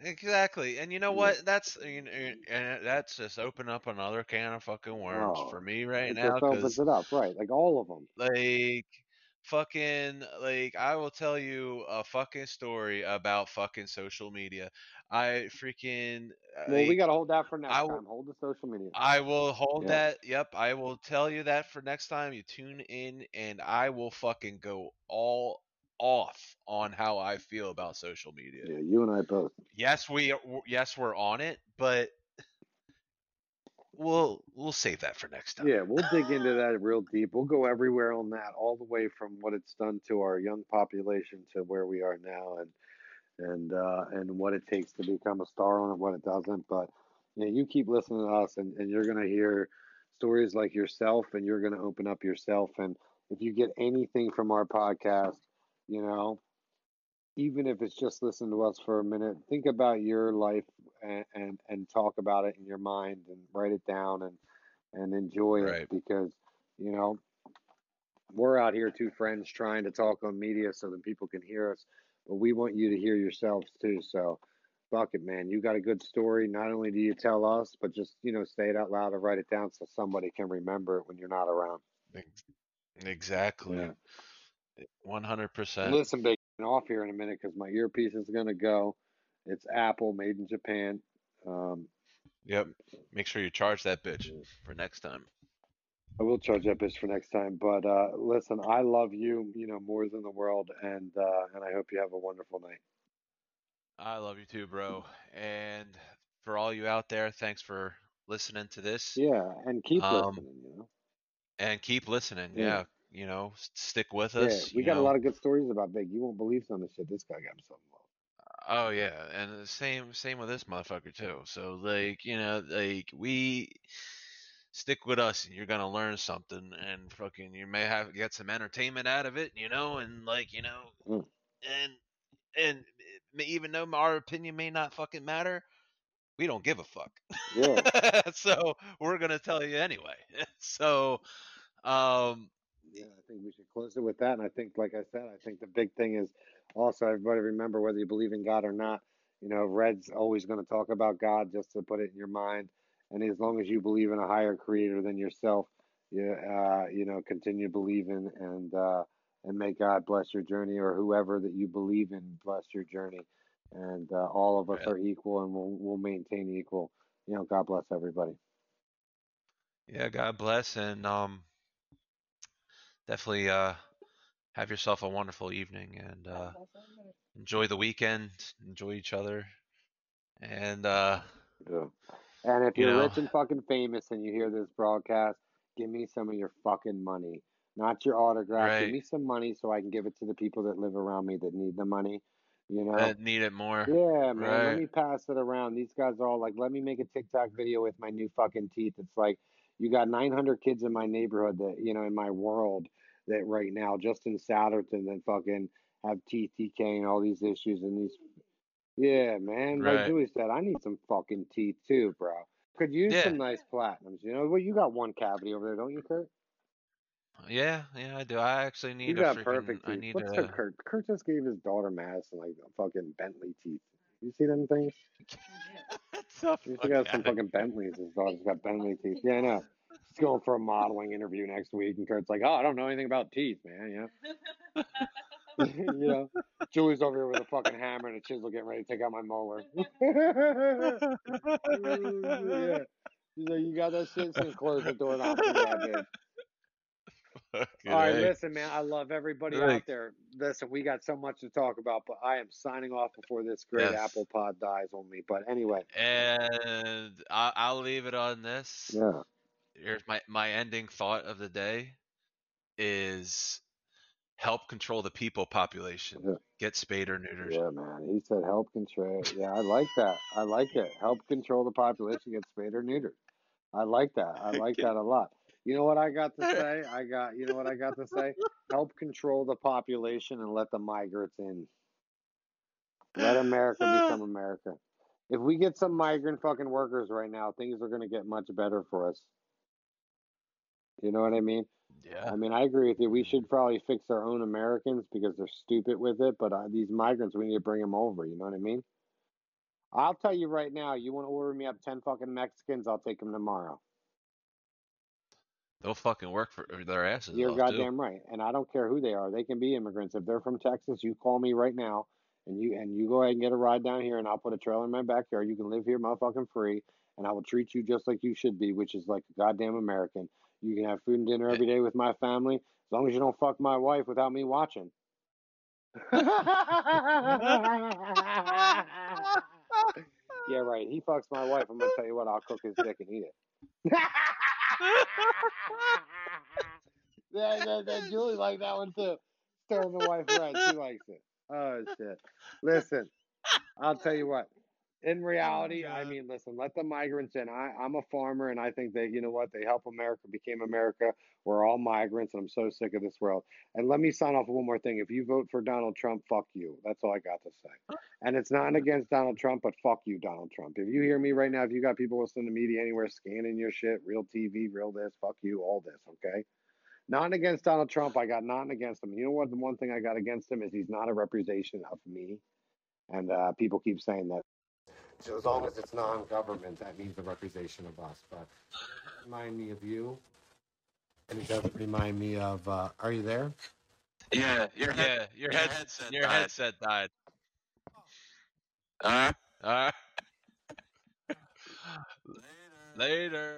Exactly. And you know what? That's you know, and that's just open up another can of fucking worms for Oh, me right now just opens it up, right? Like all of them. like fucking like I will tell you a fucking story about fucking social media. I freaking uh, Well, we got to hold that for next I time. Hold the social media. I will hold Yeah. that. Yep, I will tell you that for next time you tune in, and I will fucking go all off on how I feel about social media. Yeah, you and I both. Yes, we yes we're on it, but we'll we'll save that for next time. Yeah, we'll dig into [LAUGHS] that real deep. We'll go everywhere on that, all the way from what it's done to our young population to where we are now, and and uh, and what it takes to become a star on it, what it doesn't. But you know, you keep listening to us, and, and you're gonna hear stories like yourself, and you're gonna open up yourself. And if you get anything from our podcast, you know, even if it's just listen to us for a minute, think about your life and, and, and talk about it in your mind and write it down and, and enjoy it because, you know, we're out here, two friends, trying to talk on media so that people can hear us, but we want you to hear yourselves too. So, fuck it, man. You got a good story. Not only do you tell us, but just you know, say it out loud or write it down so somebody can remember it when you're not around. Exactly. Yeah. One hundred percent. Listen, big off here in a minute because my earpiece is gonna go. It's Apple, made in Japan. Um, Yep. Make sure you charge that bitch for next time. I will charge that bitch for next time. But uh, listen, I love you, you know, more than the world, and uh, and I hope you have a wonderful night. I love you too, bro. And for all you out there, thanks for listening to this. Yeah, and keep Um, listening. You know, And keep listening. Yeah. Yeah. You know, stick with us. yeah, we got a lot of good stories about Big. You won't believe some of the shit this guy got himself involved. Oh yeah, and the same same with this motherfucker too. So like, you know, like we stick with us and you're gonna learn something and fucking you may have get some entertainment out of it, you know, and like, you know Mm. and and even though our opinion may not fucking matter, we don't give a fuck. Yeah. [LAUGHS] so we're gonna tell you anyway. [LAUGHS] So um Yeah, I think we should close it with that. And I think, like I said, I think the big thing is also everybody remember whether you believe in God or not. You know, Red's always going to talk about God just to put it in your mind. And as long as you believe in a higher creator than yourself, you, uh, you know, continue believing and uh, and may God bless your journey or whoever that you believe in bless your journey. And uh, all of us Yeah. are equal and we'll, we'll maintain equal. You know, God bless everybody. yeah, God bless and um definitely uh have yourself a wonderful evening and uh enjoy the weekend, enjoy each other, and uh, Yeah. And if You you're know. rich and fucking famous and you hear this broadcast, give me some of your fucking money. Not your autograph. Give me some money so I can give it to the people that live around me that need the money. You know? that need it more. Yeah, man. Let me pass it around. These guys are all like, let me make a TikTok video with my new fucking teeth. It's like, you got 900 kids in my neighborhood that, you know, in my world that right now, just in Souderton, that fucking have teeth and all these issues and these. Yeah, man. Like Right. Julie said, I need some fucking teeth too, bro. Could use Yeah. some nice platinums. You know, well, you got one cavity over there, don't you, Kurt? Yeah, yeah, I do. I actually need You a got freaking. perfect I teeth. need What's a. Kurt? Kurt just gave his daughter Madison like fucking Bentley teeth. You see them things? [LAUGHS] Get the He's got some fucking Bentleys. His daughter's got Bentley teeth. Yeah, I know. He's going for a modeling interview next week, and Kurt's like, "Oh, I don't know anything about teeth, man." Know, [LAUGHS] you know. Julie's over here with a fucking hammer and a chisel, getting ready to take out my molar. [LAUGHS] yeah. She's like, "You got that shit?" She's close the door and I'll that bitch. All right, listen, man. I love everybody out there. Listen, we got so much to talk about, but I am signing off before this great Yes. Apple Pod dies on me. But anyway, And I, I'll leave it on this. yeah. Here's my my ending thought of the day: is help control the people population. Get spayed or neutered. Yeah, man. He said help control. Yeah, I like that. I like it. Help control the population, get spayed or neutered. I like that. I like [LAUGHS] that a lot. You know what I got to say? I got, you know what I got to say? Help control the population and let the migrants in. Let America [SIGHS] become America. If we get some migrant fucking workers right now, things are going to get much better for us. You know what I mean? Yeah. I mean, I agree with you. We should probably fix our own Americans because they're stupid with it. But uh, these migrants, we need to bring them over. You know what I mean? I'll tell you right now. You want to order me up ten fucking Mexicans? I'll take them tomorrow. They'll fucking work for their asses You're goddamn right. And I don't care who they are. They can be immigrants. If they're from Texas, you call me right now, and you and you go ahead and get a ride down here, and I'll put a trailer in my backyard. You can live here, motherfucking free, and I will treat you just like you should be, which is like a goddamn American. You can have food and dinner every day with my family, as long as you don't fuck my wife without me watching. [LAUGHS] yeah, right. He fucks my wife. I'm gonna tell you what. I'll cook his dick and eat it. [LAUGHS] yeah, yeah, yeah, Julie liked that one too. Stirring the wife red. She likes it. Oh shit. Listen, I'll tell you what. In reality, I mean, listen, let the migrants in. I, I'm a farmer, and I think that you know what they help America became America. We're all migrants, and I'm so sick of this world. And let me sign off one more thing. If you vote for Donald Trump, fuck you. That's all I got to say. And it's not against Donald Trump, but fuck you, Donald Trump. If you hear me right now, if you got people listening to media anywhere, scanning your shit, real TV, real this, fuck you, all this, okay? Not against Donald Trump. I got nothing against him. You know what? The one thing I got against him is he's not a representation of me, and uh, people keep saying that. So as long as it's non-government, that means a representation of us. But remind me of you, and it doesn't remind me of. Uh, are you there? Yeah, your head, Yeah, your your head, headset your died. headset died. Uh, All right. later. Later.